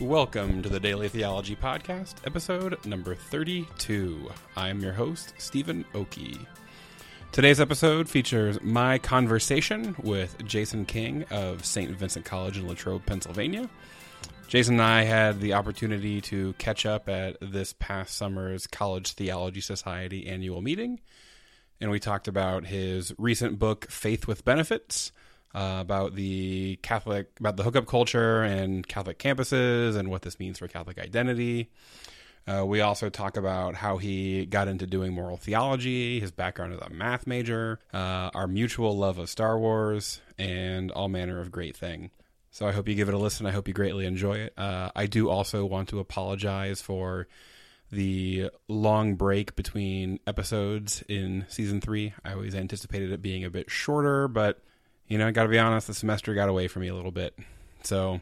Welcome to the Daily Theology Podcast, episode number 32. I am your host, Stephen Okey. Today's episode features my conversation with Jason King of St. Vincent College in Latrobe, Pennsylvania. Jason and I had the opportunity to catch up at this past summer's College Theology Society annual meeting, and we talked about his recent book, Faith with Benefits, uh, about the Catholic, about the hookup culture and Catholic campuses and what this means for Catholic identity. Uh, we also talk about how he got into doing moral theology, his background as a math major, uh, our mutual love of Star Wars, and all manner of great thing. So I hope you give it a listen. I hope you greatly enjoy it. Uh, I do also want to apologize for the long break between episodes in season three. I always anticipated it being a bit shorter, but you know, I got to be honest, the semester got away from me a little bit. So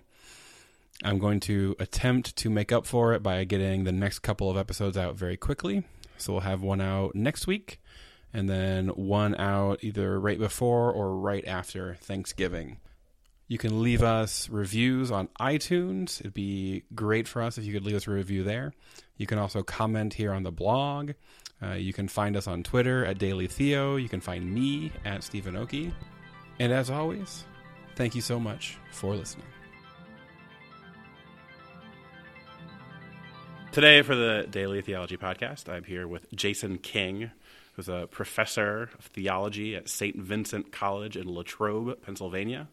I'm going to attempt to make up for it by getting the next couple of episodes out very quickly. So we'll have one out next week and then one out either right before or right after Thanksgiving. You can leave us reviews on iTunes. It'd be great for us if you could leave us a review there. You can also comment here on the blog. Uh, you can find us on Twitter at Daily Theo. You can find me at Stephen Okey. And as always, thank you so much for listening. Today, for the Daily Theology Podcast, I'm here with Jason King, who's a professor of theology at St. Vincent College in Latrobe, Pennsylvania.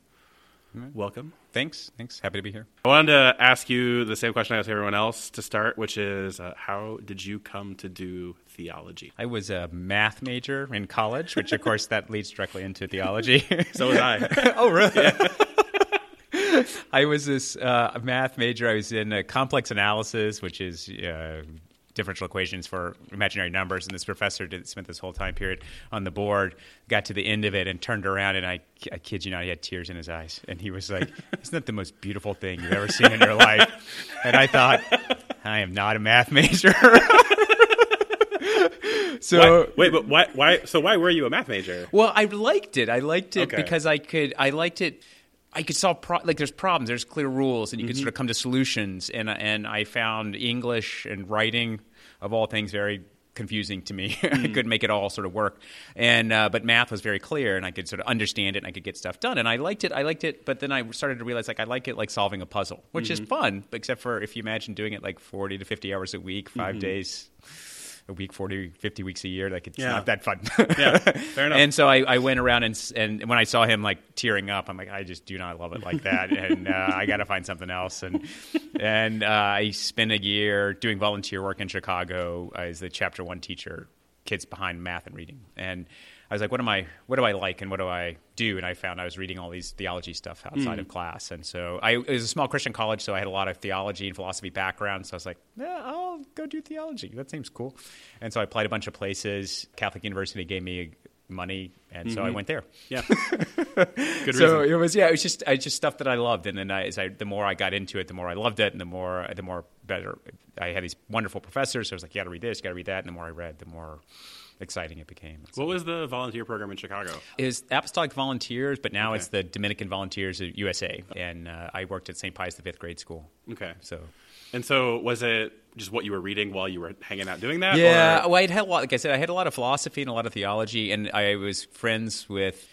Welcome. Thanks. Thanks. Happy to be here. I wanted to ask you the same question I asked everyone else to start, which is uh, how did you come to do theology? I was a math major in college, which of course that leads directly into theology. So was I. oh, really? I was this uh, math major. I was in uh, complex analysis, which is uh, differential equations for imaginary numbers. And this professor did spent this whole time period on the board. Got to the end of it and turned around, and I, I kid you not, he had tears in his eyes, and he was like, "Isn't that the most beautiful thing you've ever seen in your life?" And I thought, I am not a math major. so Why- wait, but why? Why? So why were you a math major? Well, I liked it. I liked it Okay. because I could. I liked it. I could solve pro- like there's problems. There's clear rules, and you could Mm-hmm. sort of come to solutions. And and I found English and writing, of all things, very confusing to me. I Mm. couldn't make it all sort of work. And uh, but math was very clear, and I could sort of understand it, and I could get stuff done. And I liked it. I liked it. But then I started to realize like I like it like solving a puzzle, which Mm-hmm. is fun, except for if you imagine doing it like 40 to 50 hours a week, 5 Mm-hmm. days. A week, 40, 50 weeks a year, like it's Yeah. not that fun. Yeah, fair enough. And so I, I went around and and when I saw him like tearing up, I'm like, I just do not love it like that, and uh, I got to find something else. And and uh, I spent a year doing volunteer work in Chicago as the chapter one teacher, kids behind math and reading. And I was like, what am I? What do I like, and what do I do? And I found I was reading all these theology stuff outside of hmm. class. And so I it was a small Christian college, so I had a lot of theology and philosophy background. So I was like, yeah, I'll go do theology. That seems cool. And so I applied a bunch of places. Catholic University gave me money, and so I went there. Yeah, good So reason. it was yeah, it was just I just stuff that I loved, and then I, as I the more I got into it, the more I loved it, and the more the more better I had these wonderful professors. So I was like, you got to read this, you got to read that, and the more I read, the more exciting it became. What was the volunteer program in Chicago? Was Apostolic Volunteers, but now it's the Dominican Volunteers of USA, and uh, I worked at St. Pius the Fifth Grade School. Okay, So and so was it just what you were reading while you were hanging out doing that? Yeah, or- well, I had a lot. Like I said, I had a lot of philosophy and a lot of theology, and I was friends with.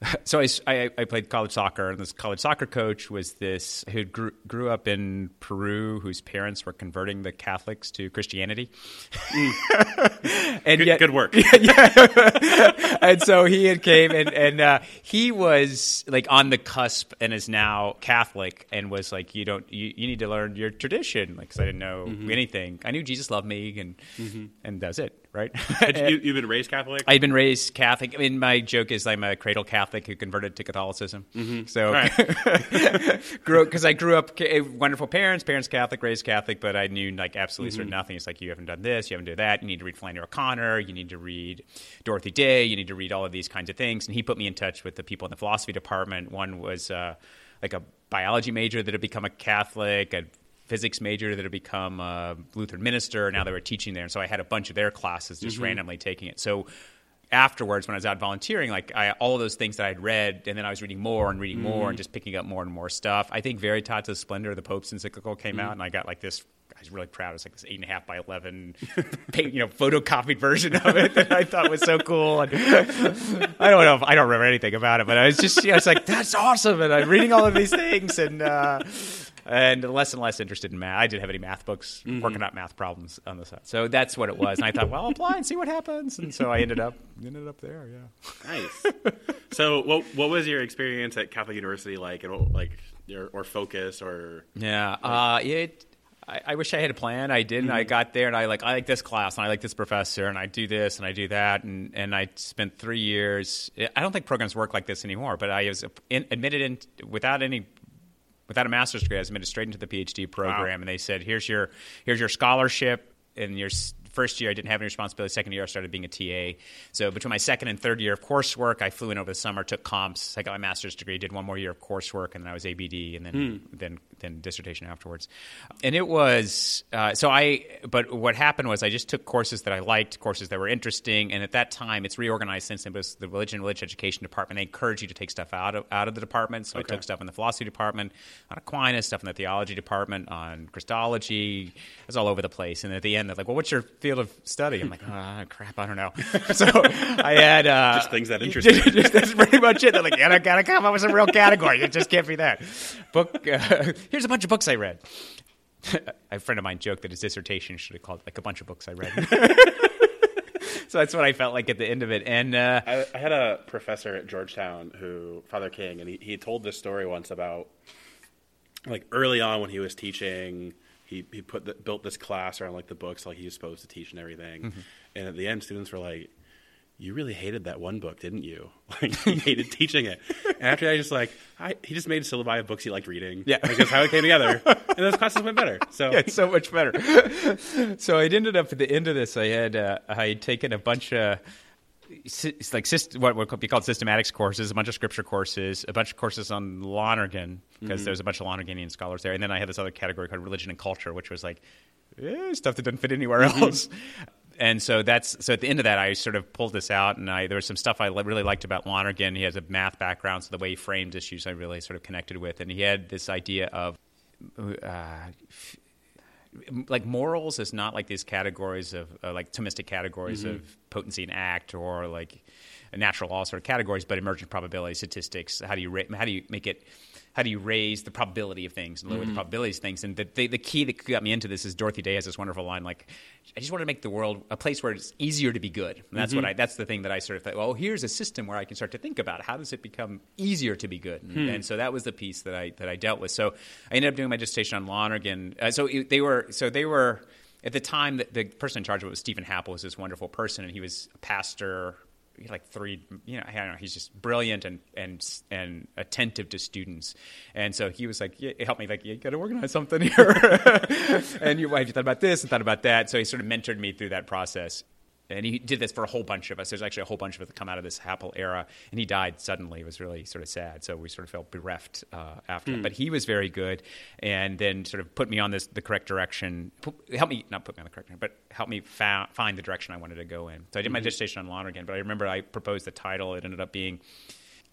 So I, I, I played college soccer, and this college soccer coach was this who grew, grew up in Peru, whose parents were converting the Catholics to Christianity. Mm. and Good, yet, good work. and so he had came and and uh, he was like on the cusp and is now Catholic and was like you don't you, you need to learn your tradition. Like 'cause I didn't know mm-hmm. anything. I knew Jesus loved me and mm-hmm. and that's it right you, you've been raised Catholic. I've been raised Catholic I mean my joke is I'm a cradle Catholic who converted to Catholicism so Right. grew because I grew up wonderful parents, parents Catholic, raised Catholic, but I knew like absolutely Mm-hmm. sort of nothing. It's like you haven't done this, you haven't done that. You need to read Flannery O'Connor, you need to read Dorothy Day, you need to read all of these kinds of things. And he put me in touch with the people in the philosophy department. One was uh, like a biology major that had become a Catholic, a physics major that had become a Lutheran minister. Now they were teaching there, and so I had a bunch of their classes just Mm-hmm. randomly taking it. So afterwards when I was out volunteering, like I, all of those things that I'd read, and then I was reading more and reading more and just picking up more and more stuff. I think Veritatis Splendor, of the Pope's encyclical, came out, and I got like this. I was really proud. It was like this eight and a half by eleven, you know, photocopied version of it that I thought was so cool. And I don't know. If, I don't remember anything about it, but I was just, you know, it's like that's awesome. And I'm reading all of these things, and uh, and less and less interested in math. I didn't have any math books, working out math problems on the side. So that's what it was. And I thought, well, I'll apply and see what happens. And so I ended up ended up there. Yeah. Nice. so, what what was your experience at Catholic University like, and like your or focus or Yeah. Uh, it. I, I wish I had a plan. I didn't. I got there and I like I like this class and I like this professor and I do this and I do that and and I spent three years. I don't think programs work like this anymore. But I was in, admitted in without any without a master's degree. I was admitted straight into the PhD program, and they said, "Here's your here's your scholarship." In your first year, I didn't have any responsibility. Second year, I started being a TA. So between my second and third year of coursework, I flew in over the summer, took comps. I got my master's degree, did one more year of coursework, and then I was ABD, and then hmm. then then dissertation afterwards. And it was uh, so I. But what happened was I just took courses that I liked, courses that were interesting, and at that time, it's reorganized since it was the religion and religious education department. They encourage you to take stuff out of out of the department. So I took stuff in the philosophy department on Aquinas, stuff in the theology department on Christology. It was all over the place. And at the end, they're like, "Well, what's your field of study?" I'm like, "Ah, crap, I don't know." so I had uh, Just things that interest just- that's pretty much it. They're like, "Yeah, I gotta come up with some real category. It just can't be that." Book. Uh, here's a bunch of books I read. a friend of mine joked that his dissertation should have called like a bunch of books I read. so that's what I felt like at the end of it. And uh, I, I had a professor at Georgetown who, Father King, and he, he told this story once about like early on when he was teaching, he, he put the, built this class around like the books like he was supposed to teach and everything. And at the end, students were like, "You really hated that one book, didn't you? Like he hated teaching it." And after that, I just like I, he just made a syllabi of books he liked reading. Yeah. like that's how it came together, and those classes went better. So yeah, it's so much better. so it ended up at the end of this. I had uh, I had taken a bunch of it's like what would be called systematics courses, a bunch of scripture courses, a bunch of courses on Lonergan because there's a bunch of Lonerganian scholars there, and then I had this other category called religion and culture, which was like eh, stuff that didn't fit anywhere else. And so that's so at the end of that, I sort of pulled this out, and I there was some stuff I li- really liked about Lonergan. He has a math background, so the way he framed issues, I really sort of connected with, and he had this idea of uh, like morals is not like these categories of uh, like Thomistic categories of potency and act or like natural law sort of categories, but emergent probability statistics. How do you ra- how do you make it? How do you raise the probability of things and lower the mm-hmm. probabilities of things? And the, the the key that got me into this is Dorothy Day has this wonderful line like, "I just want to make the world a place where it's easier to be good." And that's what mm-hmm. I that's the thing that I sort of thought. Well, here's a system where I can start to think about how does it become easier to be good, and, and so that was the piece that I that I dealt with. So I ended up doing my dissertation on Lonergan. Uh, so it- they were so they were at the time the, the person in charge of it was Stephen Happel was this wonderful person and he was a pastor like three you know I don't know he's just brilliant and and and attentive to students. And so he was like yeah, help me like you got to organize something here. And you have you thought about this and thought about that. So he sort of mentored me through that process and he did this for a whole bunch of us. There's actually a whole bunch of us that come out of this Happel era, and he died suddenly. It was really sort of sad, so we sort of felt bereft uh, after. that. Hmm. But he was very good, and then sort of put me on this the correct direction. Help me not put me on the correct direction, but help me fa- find the direction I wanted to go in. So I did my hmm. dissertation on Lonergan, but I remember I proposed the title. It ended up being.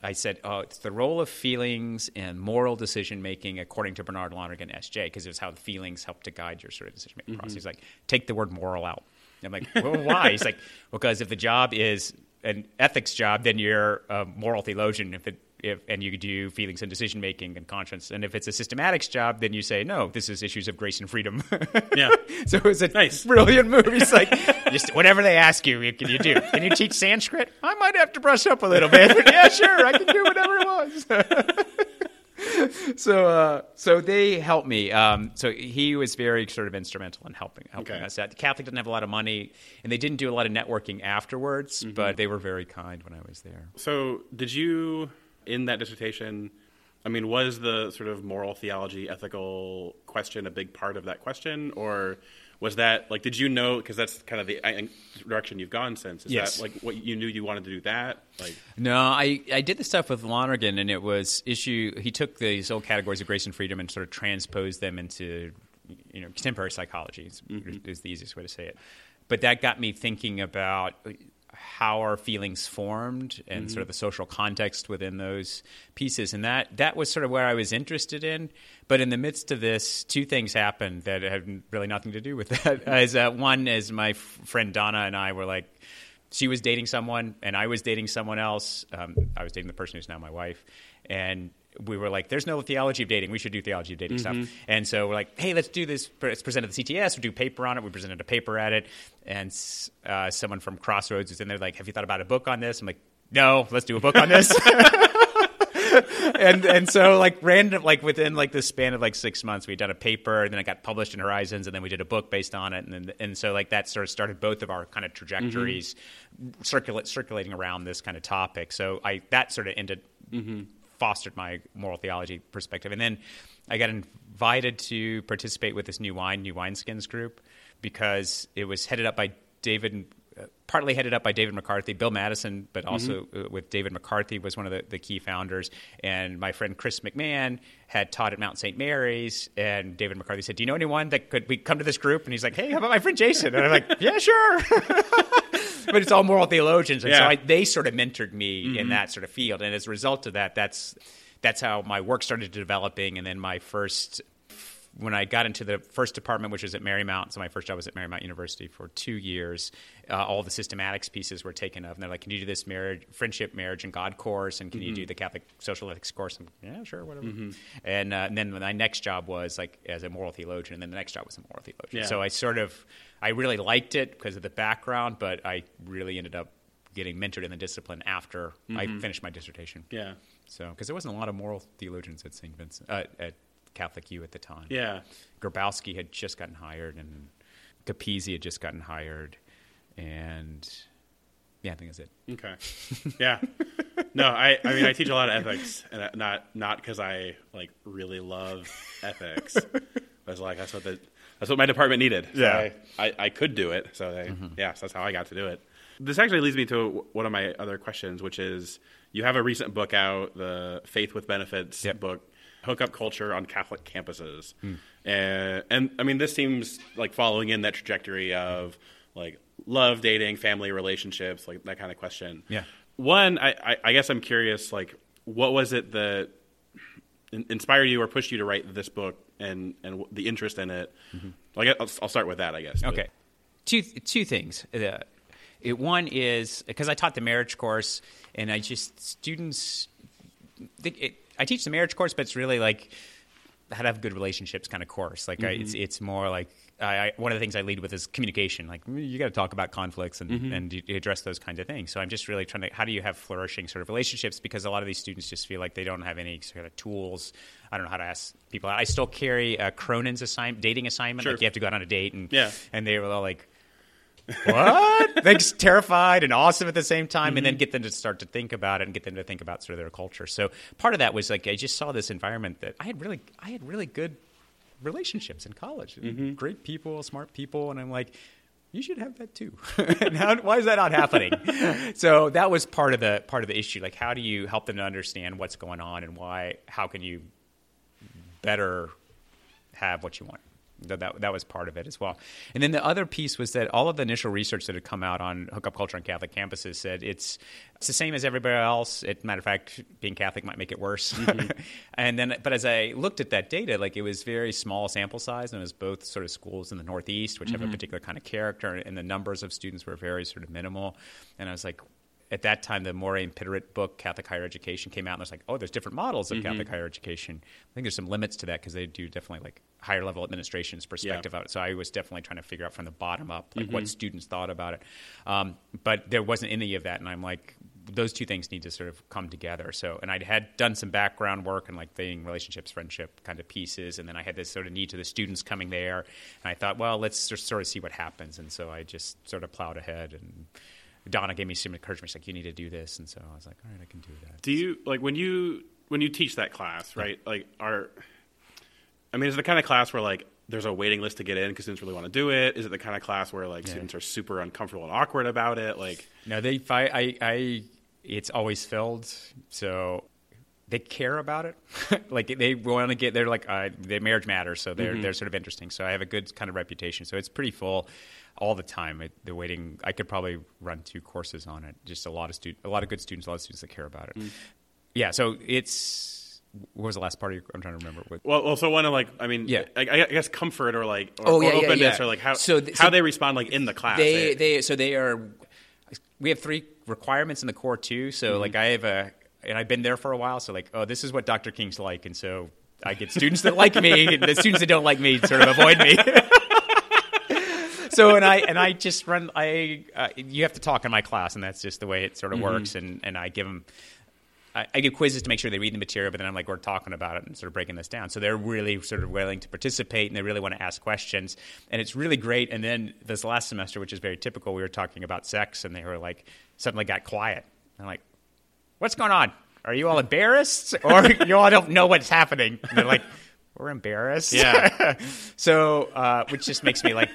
I said, oh, it's the role of feelings and moral decision making according to Bernard Lonergan, SJ, because it was how the feelings help to guide your sort of decision making mm-hmm. process. He's like, take the word moral out. I'm like, well, why? He's like, because if the job is an ethics job, then you're a moral theologian. If it if, and you do feelings and decision making and conscience. And if it's a systematics job, then you say, no, this is issues of grace and freedom. Yeah. so it was a Nice. brilliant move. He's like, just whatever they ask you, can you do? Can you teach Sanskrit? I might have to brush up a little bit. But yeah, sure, I can do whatever it was. so, uh, so they helped me. Um, so he was very sort of instrumental in helping helping Okay. us. out. The Catholic didn't have a lot of money, and they didn't do a lot of networking afterwards. But they were very kind when I was there. So, did you, in that dissertation, I mean, was the sort of moral theology, ethical question a big part of that question, or was that like, did you know? Because that's kind of the direction you've gone since. Is Yes. that like what you knew you wanted to do? That like, No, I, I did the stuff with Lonergan, and it was issue. He took these old categories of grace and freedom and sort of transposed them into, you know, contemporary psychology. Is, mm-hmm. is the easiest way to say it. But that got me thinking about how our feelings formed and sort of the social context within those pieces. And that, that was sort of where I was interested in. But in the midst of this, two things happened that had really nothing to do with that. As uh, one is my f- friend Donna and I were like, she was dating someone and I was dating someone else. Um, I was dating the person who's now my wife, and we were like, "There's no theology of dating. We should do theology of dating stuff." Mm-hmm. And so we're like, "Hey, let's do this. Let's present at the CTS. We do paper on it. We presented a paper at it, and uh, someone from Crossroads was in there like, "Have you thought about a book on this?" I'm like, "No, let's do a book on this." and and so like random like within like the span of like six months we had done a paper and then it got published in Horizons and then we did a book based on it and then, and so like that sort of started both of our kind of trajectories mm-hmm. circulate circulating around this kind of topic. So I that sort of ended mm-hmm. Fostered my moral theology perspective. And then I got invited to participate with this new wine new wineskins group because it was headed up by David partly headed up by David McCarthy, Bill Mattison, but also uh, with David McCarthy was one of the, the key founders. And my friend Chris McMahon had taught at Mount St. Mary's, and David McCarthy said, "Do you know anyone that could we come to this group?" And he's like, "Hey, how about my friend Jason?" And I'm like, "Yeah, sure." but it's all moral theologians, and so I, they sort of mentored me in that sort of field. And as a result of that, that's that's how my work started developing. And then my first when I got into the first department, which was at Marymount, so my first job was at Marymount University for two years, uh, all the systematics pieces were taken up. And they're like, can you do this marriage, friendship, marriage, and God course? And can you do the Catholic social ethics course? I'm like, yeah, sure, whatever. And, uh, and then my next job was like as a moral theologian, and then the next job was a moral theologian. Yeah. So I sort of, I really liked it because of the background, but I really ended up getting mentored in the discipline after I finished my dissertation. Yeah. So, because there wasn't a lot of moral theologians at St. Vincent, uh, at Catholic U at the time. Yeah. Grabowski had just gotten hired, and Capizzi had just gotten hired, and yeah, I think that's it. Okay. Yeah. No, I, I mean I teach a lot of ethics, and not not because I like really love ethics. but it's like that's what the that's what my department needed. So Yeah. I, I, I could do it. So they, mm-hmm. yeah, so that's how I got to do it. This actually leads me to one of my other questions, which is you have a recent book out, the Faith with Benefits Yep. book, hookup culture on Catholic campuses, and and I mean this seems like following in that trajectory of like love, dating, family relationships, like that kind of question. Yeah. One, I, I, I guess I'm curious, like, what was it that in- inspired you or pushed you to write this book and and the interest in it? Mm-hmm. Like, I'll, I'll start with that, I guess. but- Okay, two two things. Uh, it, one is because I taught the marriage course, and I just students. It, I teach the marriage course, but it's really like how to have good relationships kind of course. Like I, it's it's more like I, I, one of the things I lead with is communication. Like mm, you got to talk about conflicts and and you address those kinds of things. So I'm just really trying to how do you have flourishing sort of relationships because a lot of these students just feel like they don't have any sort of tools. I don't know how to ask people. I still carry uh, Cronin's assignment, dating assignment. Sure. Like you have to go out on a date and Yeah. and they were all like. What? They're terrified and awesome at the same time, and then mm-hmm. get them to start to think about it and get them to think about sort of their culture. So part of that was like I just saw this environment that I had really, I had really good relationships in college, mm-hmm. great people, smart people, and I'm like, you should have that too. and how, why is that not happening? so that was part of the part of the issue. Like, how do you help them to understand what's going on and why? How can you better have what you want. That, that, that was part of it as well. And then the other piece was that all of the initial research that had come out on hookup culture on Catholic campuses said it's it's the same as everybody else. It, matter of fact, being Catholic might make it worse. Mm-hmm. and then, but as I looked at that data, like it was very small sample size, and it was both sort of schools in the Northeast, which have a mm-hmm. particular kind of character, and the numbers of students were very sort of minimal. And I was like, at that time, the Morey and Piderit book, Catholic Higher Education, came out, and there's like, oh, there's different models of Catholic higher education. I think there's some limits to that because they do definitely like higher level administration's perspective of it. So I was definitely trying to figure out from the bottom up, like what students thought about it. Um, but there wasn't any of that, and I'm like, those two things need to sort of come together. So, and I had done some background work and like dating, relationships, friendship kind of pieces, and then I had this sort of need to the students coming there, and I thought, well, let's just sort of see what happens. And so I just sort of plowed ahead and. Donna gave me some encouragement. She's like, "You need to do this," and so I was like, "All right, I can do that." Do you like when you when you teach that class, right? Like, are I mean, is it the kind of class where like there's a waiting list to get in because students really want to do it? Is it the kind of class where like students are super uncomfortable and awkward about it? Like, No, they. I, I, I. It's always filled. So they care about it. like they want to get. They're like uh, their marriage matters, so they're they're sort of interesting. So I have a good kind of reputation. So it's pretty full all the time. It, the waiting. I could probably run two courses on it. Just a lot of student, a lot of good students, a lot of students that care about it. Yeah. So it's. What was the last part? Of your, I'm trying to remember. What, Well, also one of like, I mean, Yeah. I, I guess comfort or like, or, Oh, yeah, yeah, openness yeah. or like how So th- how so they respond like in the class. they they so they are we have three requirements in the core too so Mm-hmm. like i have a and i've been there for a while so like oh this is what dr king's like and so i get students that like me and the students that don't like me sort of avoid me so and i and i just run i uh, you have to talk in my class and that's just the way it sort of Mm-hmm. works and and i give them I, I give quizzes to make sure they read the material, but then I'm like, we're talking about it and sort of breaking this down. So they're really sort of willing to participate and they really want to ask questions. And it's really great. And then this last semester, which is very typical, we were talking about sex and they were like, suddenly got quiet. I'm like, what's going on? Are you all embarrassed? Or you all don't know what's happening? And they're like, we're embarrassed. Yeah. so, uh, which just makes me like,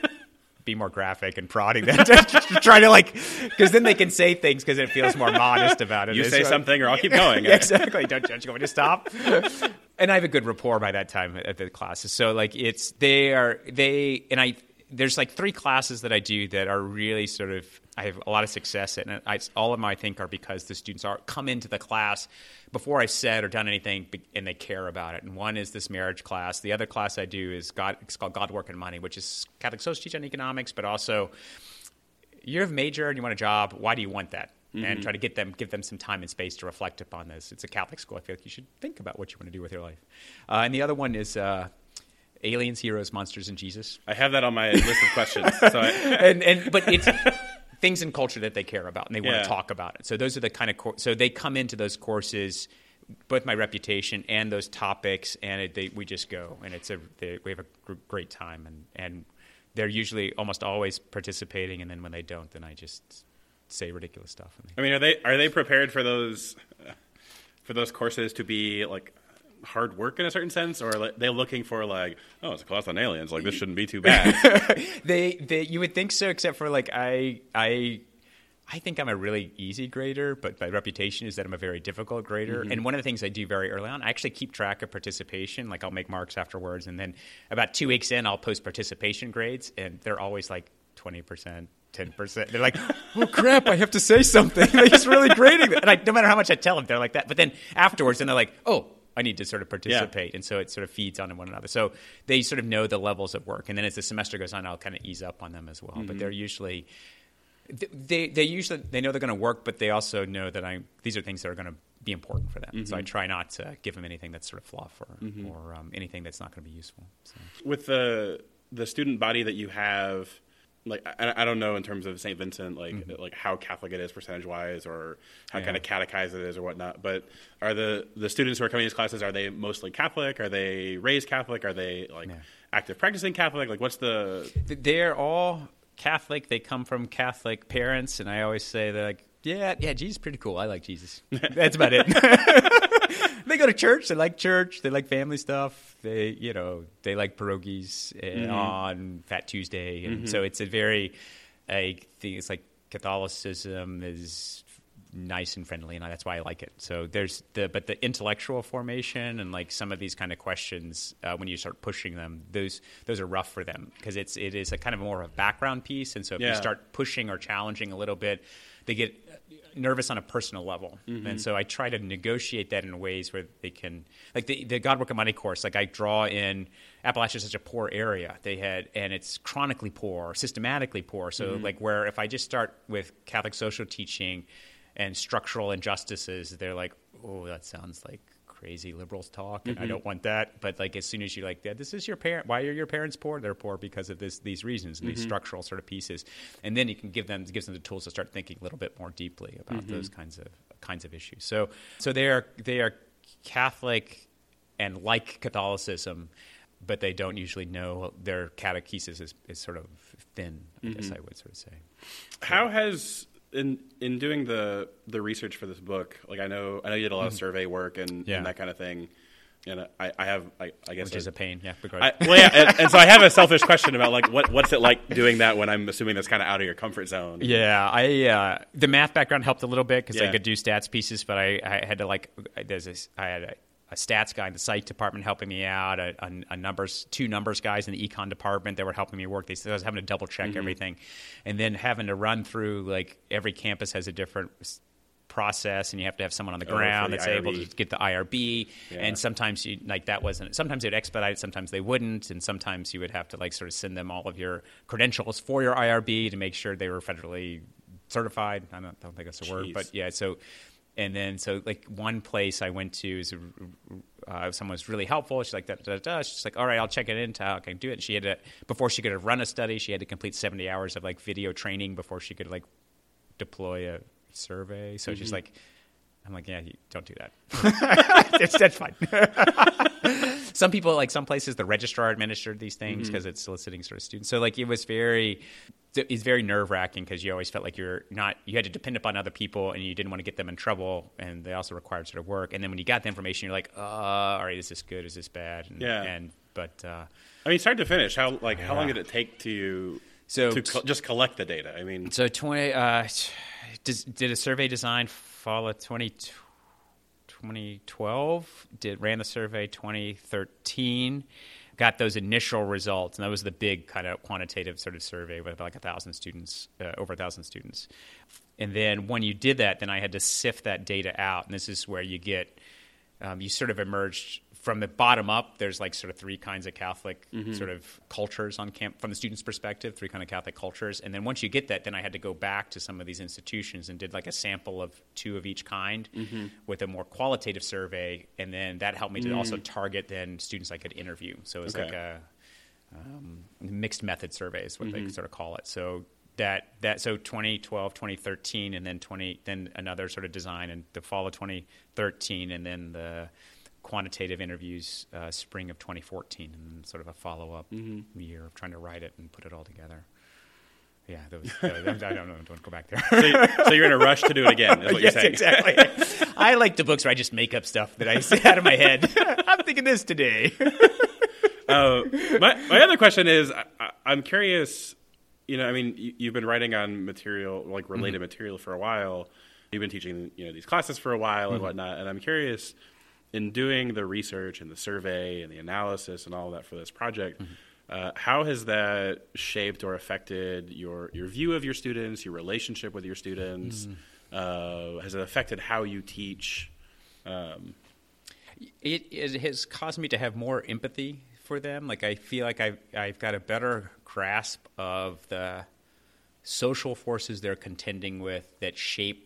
be more graphic and prodding them to try to like, because then they can say things because it feels more modest about it. you say like- something or I'll keep going. yeah, exactly. Don't, don't you want me to stop? and I have a good rapport by that time at the classes. So like it's they are they and I there's like three classes that I do that are really sort of I have a lot of success in. And I, all of them I think are because the students are come into the class before I've said or done anything, and they care about it. And one is this marriage class. The other class I do is God. It's called God, Work, and Money, which is Catholic social teaching and economics, but also you have a major and you want a job. Why do you want that? And try to get them, give them some time and space to reflect upon this. It's a Catholic school. I feel like you should think about what you want to do with your life. Uh, and the other one is uh, aliens, heroes, monsters, and Jesus. I have that on my list of questions. So I, and and but it's things in culture that they care about and they want Yeah. to talk about it. So those are the kind of cour- so they come into those courses both my reputation and those topics, and it, they, we just go, and it's a they, we have a gr- great time, and and they're usually almost always participating, and then when they don't, then I just say ridiculous stuff. I mean, are they are they prepared for those for those courses to be like hard work in a certain sense, or are they looking for like, oh, it's a class on aliens, like this shouldn't be too bad? they, they you would think so, except for like I I I think I'm a really easy grader, but my reputation is that I'm a very difficult grader. Mm-hmm. And one of the things I do very early on, I actually keep track of participation. Like I'll make marks afterwards, and then about two weeks in, I'll post participation grades, and they're always like twenty percent. Ten percent. They're like, "Oh crap! I have to say something." Like, just really grading it, and I, no matter how much I tell them, they're like that. But then afterwards, and they're like, "Oh, I need to sort of participate," and so it sort of feeds on one another. So they sort of know the levels of work, and then as the semester goes on, I'll kind of ease up on them as well. But they're mm-hmm. usually they they usually they know they're going to work, but they also know that I these are things that are going to be important for them. So I mm-hmm. try not to give them anything that's sort of fluff or mm-hmm. or um, anything that's not going to be useful. So. With the the student body that you have, like I, I don't know in terms of St. Vincent, like mm-hmm. like how Catholic it is percentage wise, or how Yeah. kind of catechized it is, or whatnot. But are the the students who are coming to these classes are they mostly Catholic? Are they raised Catholic? Are they like Yeah. active practicing Catholic? Like what's the They're all Catholic. They come from Catholic parents, and I always say they're like, yeah, yeah, Jesus is pretty cool. I like Jesus. That's about it. they go to church. They like church. They like family stuff. They, you know, they like pierogies uh, on Fat Tuesday, and so it's a very, I think it's like Catholicism is nice and friendly, and that's why I like it. So there's the but the intellectual formation and like some of these kind of questions uh, when you start pushing them, those those are rough for them because it's it is a kind of more of a background piece, and so if Yeah. you start pushing or challenging a little bit, they get nervous on a personal level, mm-hmm. and so I try to negotiate that in ways where they can like the the God Work of Money course. Like I draw in Appalachia is such a poor area. They had and it's chronically poor, systematically poor. So mm-hmm. like where if I just start with Catholic social teaching and structural injustices, they're like, oh, that sounds like crazy liberals talk, and I mm-hmm. don't want that. But like as soon as you like, this is your parent. Why are your parents poor? They're poor because of this these reasons, and these mm-hmm. structural sort of pieces. And then you can give them gives them the tools to start thinking a little bit more deeply about mm-hmm. those kinds of kinds of issues. So so they are they are Catholic and like Catholicism. But they don't usually know their catechesis is, is sort of thin. I guess I would sort of say. How has in in doing the the research for this book, like I know I know you did a lot of survey work and, Mm-hmm. Yeah. and that kind of thing. and I, I have I, I guess which is a pain. Yeah, I, well, yeah, and, and so I have a selfish question about like what what's it like doing that when I'm assuming that's kind of out of your comfort zone. Yeah, I uh, the math background helped a little bit because I could do stats pieces, but I, I had to like there's this I had a, a stats guy in the psych department helping me out, a, a, a numbers two numbers guys in the econ department that were helping me work. They said I was having to double check everything, and then having to run through like every campus has a different process and you have to have someone on the Oh, ground the that's able to get the IRB Yeah. and sometimes you like that wasn't sometimes they'd expedite sometimes they wouldn't. And sometimes you would have to like sort of send them all of your credentials for your IRB to make sure they were federally certified. I don't, don't think that's a word but yeah so and then so like one place I went to is uh, someone was really helpful. She's like, da, da, da. she's like, all right, I'll check it in. how I can do it. And she had to before she could have run a study, she had to complete seventy hours of like video training before she could like deploy a survey. So she's like, I'm like, yeah, you, don't do that. that's, that's fine. some people, like some places, the registrar administered these things because it's soliciting sort of students. So like it was very, it's very nerve wracking because you always felt like you're not, you had to depend upon other people and you didn't want to get them in trouble, and they also required sort of work. And then when you got the information, you're like, uh, all right, is this good? Is this bad? And, Yeah. And but uh, I mean, start to finish, how like how long did it take to So- to co- just collect the data? I mean, So twenty uh, does, did a survey design fall of 20, 2012? Did ran the survey twenty thirteen? Got those initial results, and that was the big kind of quantitative sort of survey with about like a thousand students, uh, over a thousand students. And then when you did that, then I had to sift that data out, and this is where you get um, you sort of emerged from the bottom up. There's like sort of three kinds of Catholic mm-hmm. sort of cultures on camp from the student's perspective, three kind of Catholic cultures. And then once you get that, then I had to go back to some of these institutions and did like a sample of two of each kind mm-hmm. with a more qualitative survey, and then that helped me to also mm. target then students I could interview. So it was like a um, mixed method survey is what they mm-hmm. sort of call it. So that that so 2012, 2013, and then 20 then another sort of design in the fall of 2013, and then the quantitative interviews uh, spring of 2014, and sort of a follow up year of trying to write it and put it all together. Yeah, those, uh, I don't know. Don't go back there. so, so you're in a rush to do it again, is what yes, you're saying. exactly. I like the books where I just make up stuff that I say out of my head. I'm thinking this today. Uh, my my other question is, I, I'm curious. You know, I mean, you, you've been writing on material like related material for a while. You've been teaching, you know, these classes for a while and whatnot. And I'm curious, in doing the research and the survey and the analysis and all of that for this project, uh, how has that shaped or affected your your view of your students, your relationship with your students? Uh, has it affected how you teach? Um, it, it has caused me to have more empathy for them. Like I feel like I've I've got a better grasp of the social forces they're contending with that shape.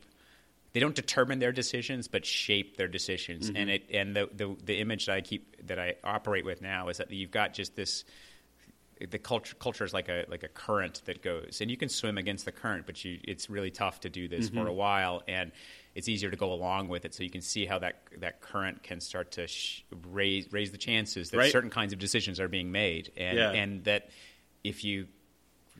They don't determine their decisions, but shape their decisions. Mm-hmm. And it and the, the the image that I keep that I operate with now is that you've got just this the culture culture is like a like a current that goes, and you can swim against the current, but you it's really tough to do this for mm-hmm. a while, and it's easier to go along with it. So you can see how that that current can start to sh- raise raise the chances that Right. certain kinds of decisions are being made, and Yeah. and that if you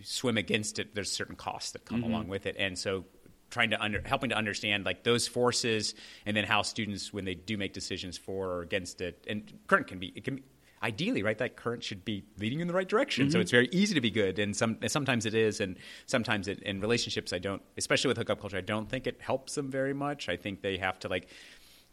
swim against it, there's certain costs that come mm-hmm. along with it, and so trying to under helping to understand like those forces and then how students when they do make decisions for or against it and current can be it can be ideally right that current should be leading in the right direction. So mm-hmm. it's very easy to be good and some and sometimes it is and sometimes it, in relationships i don't especially with hookup culture i don't think it helps them very much. I think they have to like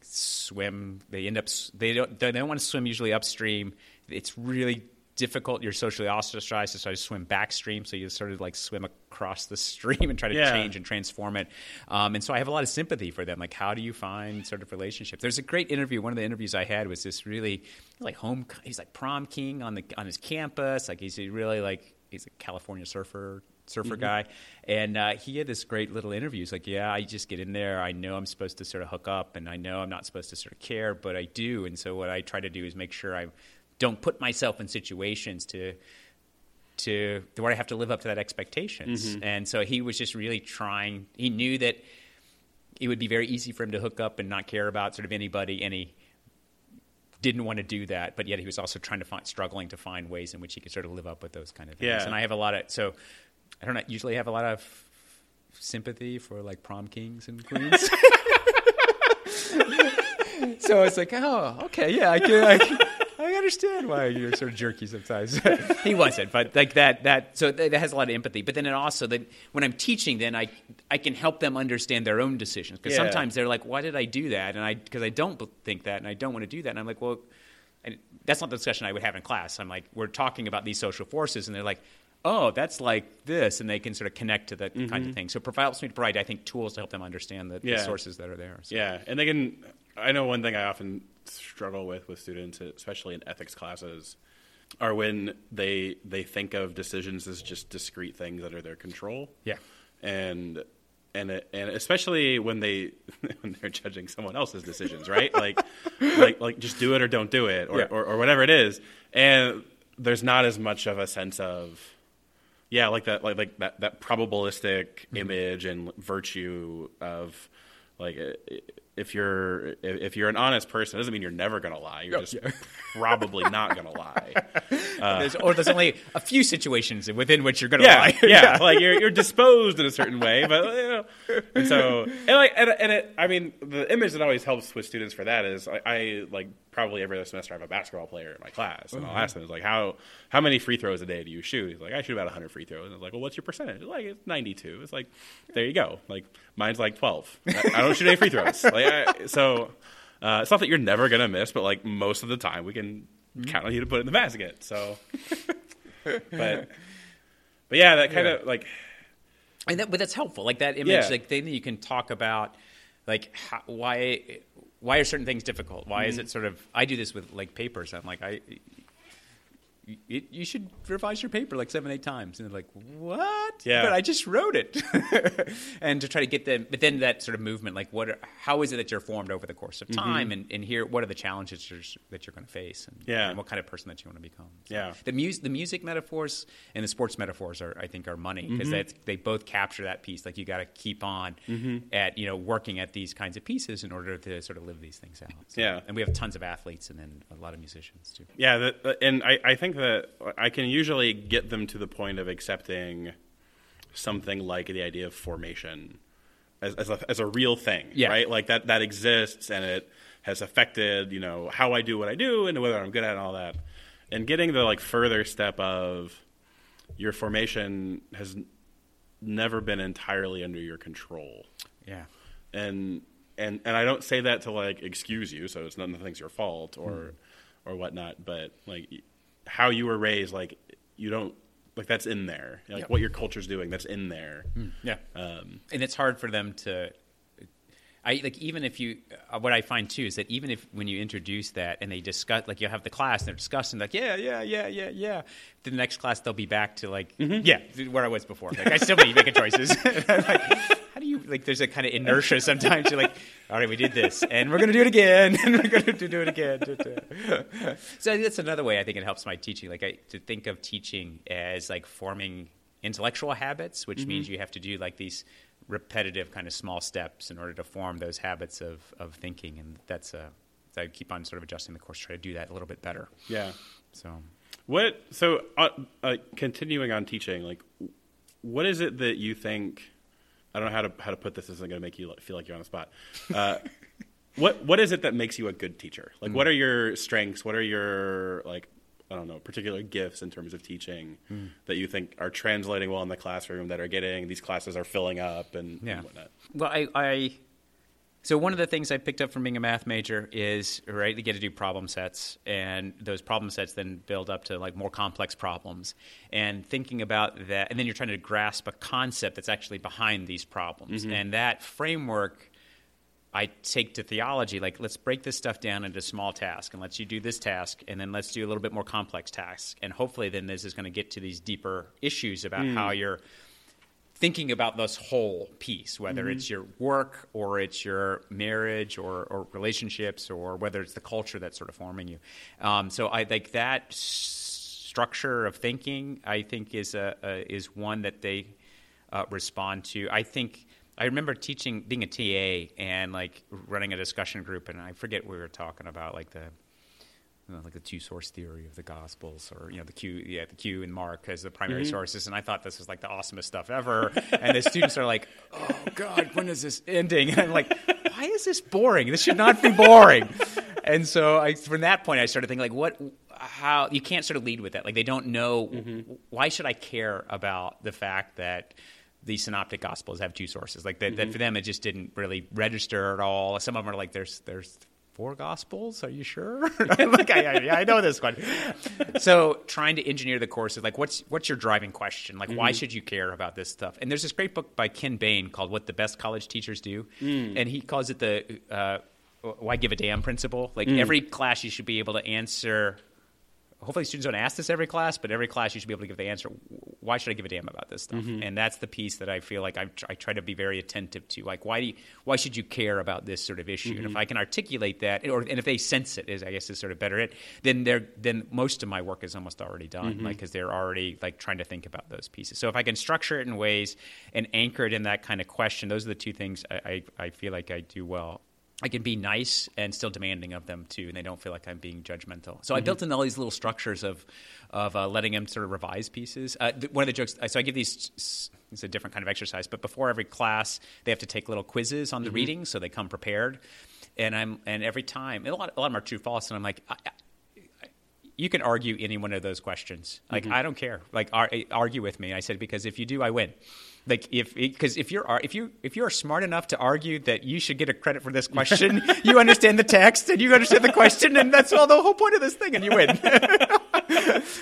swim they end up they don't they don't want to swim usually upstream. It's really difficult you're socially ostracized to try to swim backstream. So you sort of like swim across the stream and try to Yeah. change and transform it. Um, and so i have a lot of sympathy for them. Like how do you find sort of relationships? There's a great interview one of the interviews i had was this really like home he's like prom king on the on his campus. Like he's really like he's a california surfer surfer guy. And uh, he had this great little interview. He's like yeah i just get in there. I know i'm supposed to sort of hook up and i know i'm not supposed to sort of care but i do. And so what i try to do is make sure i don't put myself in situations to to where I have to live up to that expectations. Mm-hmm. And so he was just really trying. He knew that it would be very easy for him to hook up and not care about sort of anybody, and he didn't want to do that. But yet he was also trying to find, struggling to find ways in which he could sort of live up with those kind of things. Yeah. And I have a lot of so I don't know. Usually have a lot of sympathy for like prom kings and queens. so it's like, oh, okay, yeah, I can, I, can, I understand why you're sort of jerky sometimes. he wasn't, but like that, that, so that has a lot of empathy. But then it also that when I'm teaching, then I, I can help them understand their own decisions because Yeah. sometimes they're like, why did I do that? And I, because I don't think that, and I don't want to do that. And I'm like, well, and that's not the discussion I would have in class. I'm like, we're talking about these social forces, and they're like, oh, that's like this, and they can sort of connect to that kind of thing. So provide helps me to provide, I think, tools to help them understand the, Mm-hmm. Yeah. the sources that are there. So. Yeah, and they can. I know one thing I often struggle with with students, especially in ethics classes, are when they they think of decisions as just discrete things under their control. Yeah. and and and especially when they when they're judging someone else's decisions, right? like like like just do it or don't do it, or, Yeah. or or whatever it is, and there's not as much of a sense of yeah, like that, like like that that probabilistic Mm-hmm. image and virtue of like uh, if you're if you're an honest person, it doesn't mean you're never gonna lie. You're just probably not gonna lie. there's, or there's only a few situations within which you're going to Yeah, lie. yeah, like you're you're disposed in a certain way, but you know, and so and like and, and it, I mean, the image that always helps with students for that is I, I like probably every other semester I have a basketball player in my class, and I'll ask them, like how how many free throws a day do you shoot? He's like, I shoot about 100 free throws. And I was like, well, what's your percentage? Like it's 92. It's like there you go. Like mine's like 12. I, I don't shoot any free throws. Like I, so. Uh, it's not that you're never gonna miss, but like most of the time, we can count on you to put it in the basket. So, but but yeah, that kind of like and that, but that's helpful. Like that image, Yeah. like then you can talk about like how, why why are certain things difficult? Why Mm-hmm. is it sort of? I do this with like papers. I'm like I. You, you should revise your paper like seven, eight times, and they're like, "What?" Yeah. but I just wrote it, and to try to get them. But then that sort of movement, like, what? Are, how is it that you're formed over the course of time, and, and here, what are the challenges you're, that you're going to face, and, Mm-hmm. Yeah. and what kind of person that you want to become? So Yeah. the music, the music metaphors and the sports metaphors are, I think, are money Mm-hmm. because that's they both capture that piece. Like you got to keep on Mm-hmm. at you know working at these kinds of pieces in order to sort of live these things out. So- Yeah. and we have tons of athletes and then a lot of musicians too. Yeah, that, and I, I think that I can usually get them to the point of accepting something like the idea of formation as, as, a, as a real thing, Yeah. right? Like that that exists and it has affected you know how I do what I do and whether I'm good at it and all that. And getting the like further step of your formation has never been entirely under your control Yeah, and and and I don't say that to like excuse you, so it's none of the things your fault or Hmm. or whatnot, but like how you were raised, like you don't like that's in there, like Yep. what your culture's doing, that's in there. yeah, Um, and it's hard for them to. I like even if you uh, what I find too is that even if when you introduce that and they discuss like you have the class and they're discussing like yeah yeah yeah yeah yeah the next class they'll be back to like Mm-hmm. yeah where I was before like I still be making choices like, how do you like there's a kind of inertia sometimes you're like all right we did this and we're gonna do it again and we're gonna do do it again so that's another way I think it helps my teaching like I, to think of teaching as like forming intellectual habits which means you have to do like these repetitive kind of small steps in order to form those habits of, of thinking and that's a I keep on sort of adjusting the course to try to do that a little bit better yeah. so What so uh, uh, continuing on teaching, like what is it that you think? I don't know how to how to put this. This isn't going to make you feel like you're on the spot. Uh, what what is it that makes you a good teacher? Like, what are your strengths? What are your like I don't know particular gifts in terms of teaching that you think are translating well in the classroom? That are getting these classes are filling up and, Yeah. and whatnot. Well, I, I so one of the things I picked up from being a math major is right you get to do problem sets, and those problem sets then build up to like more complex problems, and thinking about that, and then you're trying to grasp a concept that's actually behind these problems, mm-hmm. and that framework. I take to theology, like let's break this stuff down into small tasks and let's you do this task and then let's do a little bit more complex tasks. And hopefully then this is going to get to these deeper issues about mm. how you're thinking about this whole piece, whether it's your work or it's your marriage or, or relationships or whether it's the culture that's sort of forming you. Um, so I like that s- structure of thinking, I think, is a, a is one that they uh, respond to. I think. I remember teaching, being a TA, and like running a discussion group, and I forget what we were talking about, like the you know, like the two source theory of the Gospels, or you know the Q, yeah, the Q and Mark as the primary sources, and I thought this was like the awesomest stuff ever. and the students are like, "Oh God, when is this ending?" And I'm like, "Why is this boring? This should not be boring." and so I, from that point, I started thinking like, what, how you can't sort of lead with that. Like they don't know Mm-hmm. why should I care about the fact that the synoptic gospels have two sources. Like that, Mm-hmm. that for them, it just didn't really register at all. Some of them are like, there's there's four gospels. Are you sure? Like, I, I, I know this one. so trying to engineer the course is like, what's what's your driving question? Like, Mm-hmm. why should you care about this stuff? And there's this great book by Ken Bain called "What the Best College Teachers Do," Mm. and he calls it the uh, "Why Give a Damn" principle. Like Mm. every class, you should be able to answer hopefully students don't ask this every class, but every class you should be able to give the answer. Why should I give a damn about this stuff? Mm-hmm. And that's the piece that I feel like I, I try to be very attentive to. Like, why do you, why should you care about this sort of issue? And Mm-hmm. if I can articulate that, or and if they sense it, is I guess is sort of better it. Then they're then most of my work is almost already done, Mm-hmm. like because they're already like trying to think about those pieces. So if I can structure it in ways and anchor it in that kind of question, those are the two things I, I, I feel like I do well. I can be nice and still demanding of them too, and they don't feel like I'm being judgmental. So I built in all these little structures of of uh, letting them sort of revise pieces. Uh, th- one of the jokes, so I give these. It's a different kind of exercise, but before every class, they have to take little quizzes on the reading, so they come prepared. And I'm and every time, and a lot, a lot of them are true false, and I'm like. I, I, you can argue any one of those questions. Like I don't care. Like ar- argue with me. I said because if you do, I win. Like if because if you're if you if you are smart enough to argue that you should get a credit for this question, you understand the text and you understand the question, and that's all the whole point of this thing, and you win.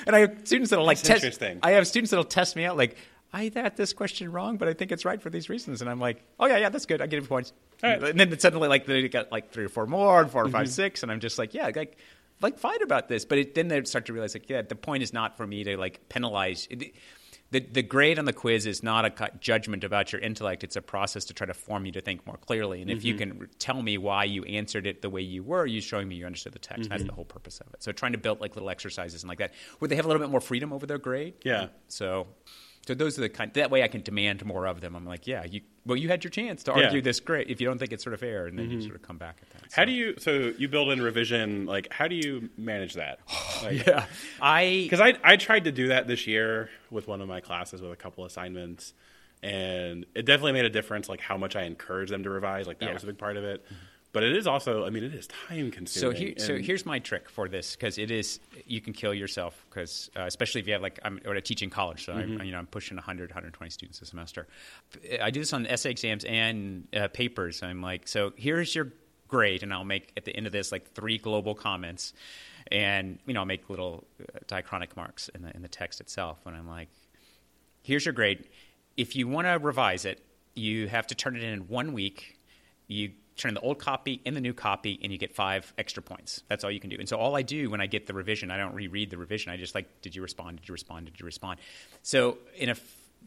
and I have students that'll like That's test. I have students that'll test me out like. I got this question wrong, but I think it's right for these reasons, and I'm like, "Oh yeah, yeah, that's good. I give you points." Right. And then suddenly, like, they got like three or four more, and 4 or Mm-hmm. five, six, and I'm just like, "Yeah, like, like fight about this." But it, then they start to realize, like, yeah, the point is not for me to like penalize. It, the, the grade on the quiz is not a judgment about your intellect. It's a process to try to form you to think more clearly. And if Mm-hmm. you can tell me why you answered it the way you were, you're showing me you understood the text. Mm-hmm. That's the whole purpose of it. So trying to build like little exercises and like that, where they have a little bit more freedom over their grade. Yeah. So, so those are the kind. That way, I can demand more of them. I'm like, yeah, you. Well, you had your chance to Yeah. Mm-hmm. argue this great. If you don't think it's sort of fair, and then you sort of come back at that. How do you? So you build in revision. Like, how do you manage that? Like, Yeah, I. Because I I tried to do that this year with one of my classes with a couple assignments, and it definitely made a difference. Like how much I encourage them to revise. Like that Yeah. was a big part of it. But it is also. I mean, it is time So, consuming. so here's my trick for this because it is you can kill yourself because uh, especially if you have like I'm or I teach in college so Mm-hmm. I'm, you know I'm pushing 100 120 students a semester. I do this on essay exams and uh, papers. I'm like so here's your grade and I'll make at the end of this like three global comments and you know I'll make little uh, diachronic marks in the in the text itself and I'm like here's your grade. If you want to revise it, you have to turn it in in one week. You turn in the old copy and the new copy, and you get five extra points. That's all you can do. And so all I do when I get the revision, I don't reread the revision. I just like, did you respond? Did you respond? Did you respond? So in a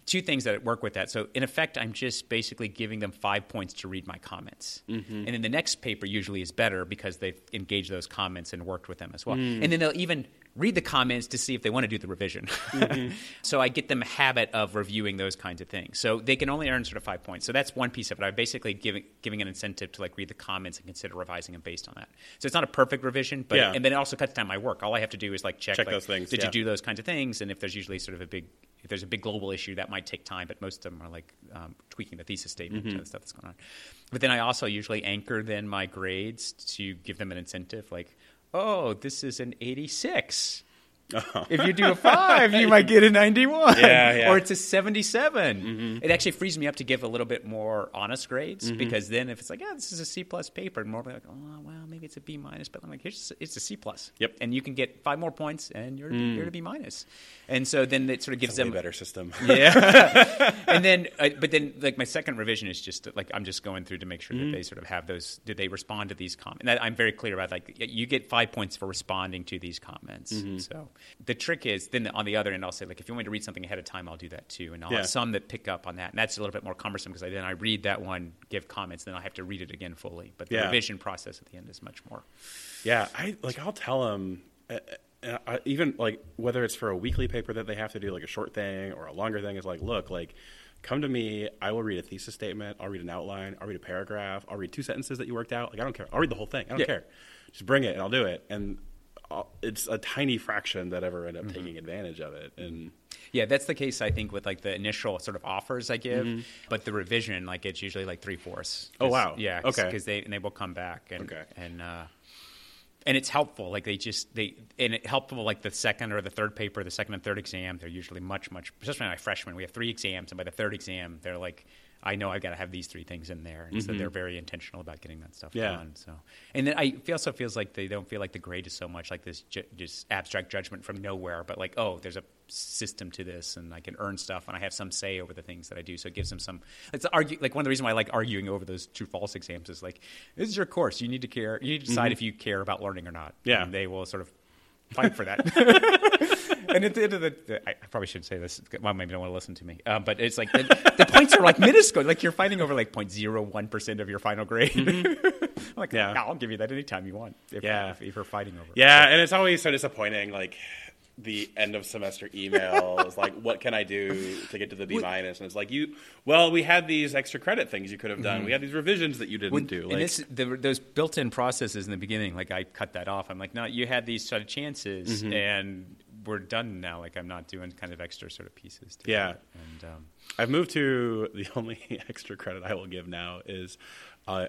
two things that work with that. So in effect, I'm just basically giving them five points to read my comments, mm-hmm. and then the next paper usually is better because they've engaged those comments and worked with them as well. Mm. And then they'll even read the comments to see if they want to do the revision. so I get them a habit of reviewing those kinds of things. So they can only earn sort of five points. So that's one piece of it. I'm basically giving giving an incentive to like read the comments and consider revising them based on that. So it's not a perfect revision, but Yeah. and then it also cuts down my work. All I have to do is like check, Check like, those things, Did yeah. you do those kinds of things? And if there's usually sort of a big if there's a big global issue that might take time, but most of them are like um, tweaking the thesis statement Mm-hmm. and stuff that's going on. But then I also usually anchor then my grades to give them an incentive, like, oh, this is an 86. Oh. If you do a five, you might get a 91. Yeah, yeah. Or it's a 77. Mm-hmm. It actually frees me up to give a little bit more honest grades mm-hmm. because then if it's like, yeah, this is a C plus paper, and more like, oh, well, maybe it's a B minus, but I'm like, here's it's a C plus. Yep. And you can get five more points, and you're mm. you're to B minus. And so then it sort of gives It's a them better system. yeah. and then, uh, but then, like my second revision is just like I'm just going through to make sure that mm-hmm. they sort of have those. Did they respond to these comments? And I'm very clear about like you get five points for responding to these comments. So the trick is then on the other end, I'll say like if you want me to read something ahead of time, I'll do that too, and I'll Yeah. have some that pick up on that, and that's a little bit more cumbersome because I, then I read that one, give comments, then I have to read it again fully. But the Yeah. revision process at the end is much more. Yeah, I like. I'll tell them. Uh, uh, I, even like whether it's for a weekly paper that they have to do, like a short thing or a longer thing, is like, look, like, come to me. I will read a thesis statement. I'll read an outline. I'll read a paragraph. I'll read two sentences that you worked out. Like, I don't care. I'll read the whole thing. I don't Yeah. care. Just bring it, and I'll do it. And it's a tiny fraction that ever end up taking advantage of it. And Yeah, that's the case. I think with like the initial sort of offers I give, Mm-hmm. but the revision, like it's usually like three fourths. Oh, wow. Yeah. Okay. Because they and they will come back and Okay. and uh, and it's helpful. Like they just they and it helpful like the second or the third paper, the second and third exam. They're usually much much. Especially my freshmen, we have three exams, and by the third exam, they're like. I know I've got to have these three things in there, and so they're mm-hmm. very intentional about getting that stuff Yeah. done. So, and then I it also feels like they don't feel like the grade is so much like this ju- just abstract judgment from nowhere, but like oh, there's a system to this, and I can earn stuff, and I have some say over the things that I do. So it gives them some. It's argue like one of the reasons why I like arguing over those true false exams is like this is your course. You need to care. You need to decide mm-hmm. if you care about learning or not. Yeah. and they will sort of fight for that. and at the end of the, I I probably shouldn't say this. Well, maybe don't want to listen to me. Um, but it's like the, the points are like minuscule. Like you're fighting over like 0.01 percent of your final grade. I'm like, Yeah. I'll give you that anytime you want. If, Yeah. if, if you're fighting over. it. Yeah, and it's always so disappointing. Like the end of semester emails, like what can I do to get to the B minus? And it's like you, well, we had these extra credit things you could have done. We had these revisions that you didn't When- do. and this, the, those built-in processes in the beginning, like I cut that off. I'm like, no, you had these sort of chances, Mm-hmm. and we're done now. Like I'm not doing kind of extra sort of pieces. To Yeah. it. and um, I've moved to the only extra credit I will give now is uh,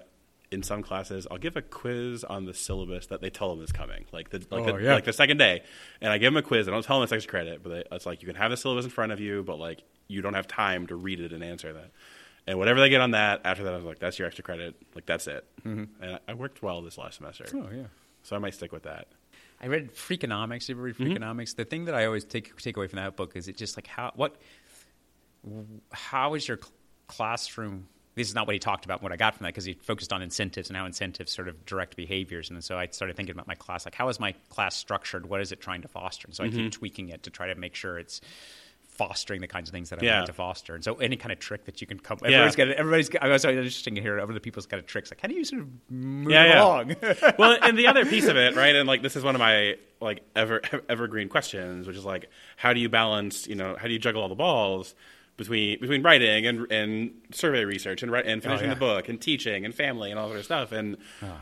in some classes I'll give a quiz on the syllabus that they tell them is coming, like the like, Oh, the, yeah. like the second day, and I give them a quiz. I don't tell them it's extra credit, but they, it's like you can have the syllabus in front of you, but like you don't have time to read it and answer that. And whatever they get on that, after that, I was like, "That's your extra credit. Like that's it." And I, I worked well this last semester, Mm-hmm. oh yeah. so I might stick with that. I read Freakonomics. You ever read Mm-hmm. Freakonomics? The thing that I always take take away from that book is it just like how what how is your cl- classroom? This is not what he talked about. What I got from that because he focused on incentives and how incentives sort of direct behaviors. And so I started thinking about my class, like how is my class structured? What is it trying to foster? And so I Mm-hmm. keep tweaking it to try to make sure it's fostering the kinds of things that I Yeah. want to foster. And so any kind of trick that you can come, Yeah. everybody's got. Everybody's. Got, I was interesting to hear other people's kind of tricks. Like how do you sort of move Yeah, yeah. along? well, and the other piece of it, right? And like this is one of my like ever evergreen questions, which is like, how do you balance? You know, how do you juggle all the balls between between writing and and survey research and and oh, finishing yeah. the book and teaching and family and all that sort of stuff? And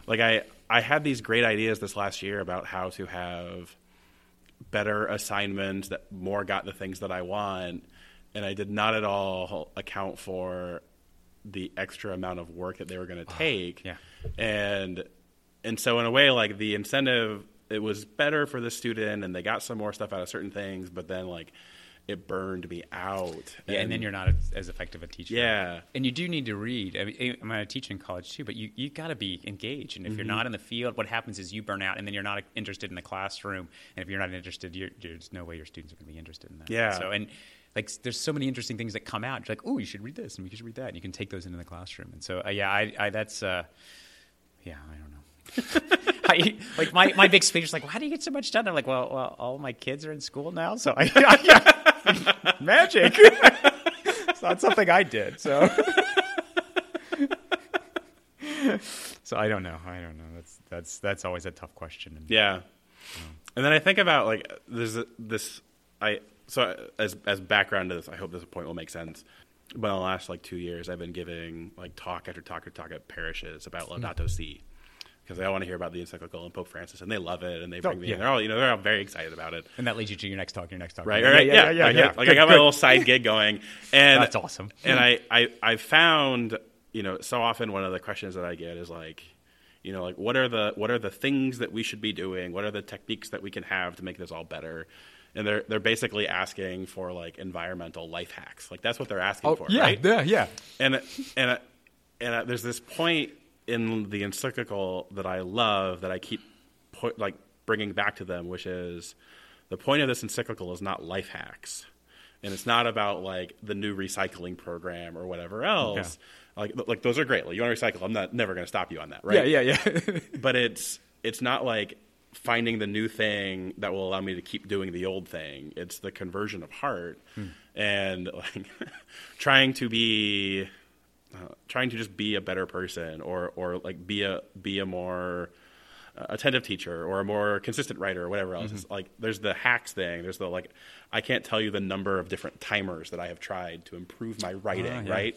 like I I had these great ideas this last year about how to have better assignments that more got the things that I want, and I did not at all account for the extra amount of work that they were going to take. yeah. And and so in a way, like the incentive, it was better for the student, and they got some more stuff out of certain things. But then like it burned me out. Yeah, and then you're not as- as effective a teacher. Yeah. and you do need to read. I mean, I'm going to teach in college too, but you you got to be engaged. And if Mm-hmm. you're not in the field, what happens is you burn out, and then you're not interested in the classroom. And if you're not interested, you're, there's no way your students are going to be interested in that. Yeah. So and like, there's so many interesting things that come out. You're like, oh, you should read this, and you should read that. And you can take those into the classroom. And so, uh, yeah, I, I that's uh, yeah, I don't know. I, like my, my big speech is like, well, how do you get so much done? I'm like, well, well, all my kids are in school now, so I, magic. it's not something I did, so. so I don't know. I don't know. That's that's that's always a tough question. And Yeah. And then I think about like there's a- this I so as as background to this, I hope this point will make sense. But in the last like two years, I've been giving like talk after talk after talk at parishes about hmm. Laudato Si because they all want to hear about the encyclical and Pope Francis, and they love it, and they bring me. yeah. in. They're all you know they're all very excited about it. And that leads you to your next talk. Your next talk. Right, Yeah, right, yeah, yeah, yeah. Like, yeah. I- like I Good, got my good. little side gig going, and That's awesome. And I, I, I found, you know, so often one of the questions that I get is like, you know, like what are the what are the things that we should be doing? What are the techniques that we can have to make this all better? And they're they're basically asking for like environmental life hacks. Like that's what they're asking for, Oh, yeah, right? yeah, yeah. and and and uh, there's this point in the encyclical that I love that I keep po- like bringing back to them, which is the point of this encyclical is not life hacks, and it's not about like the new recycling program or whatever else. Like like those are great. Like you want to recycle, I'm not never going to stop you on that, right? Yeah, yeah, yeah. but it's it's not like finding the new thing that will allow me to keep doing the old thing. It's the conversion of heart hmm. and like trying to be uh, trying to just be a better person or or like be a be a more uh, attentive teacher or a more consistent writer or whatever else. It's like there's the hacks thing. There's the like I can't tell you the number of different timers that I have tried to improve my writing, Ah, yeah. right?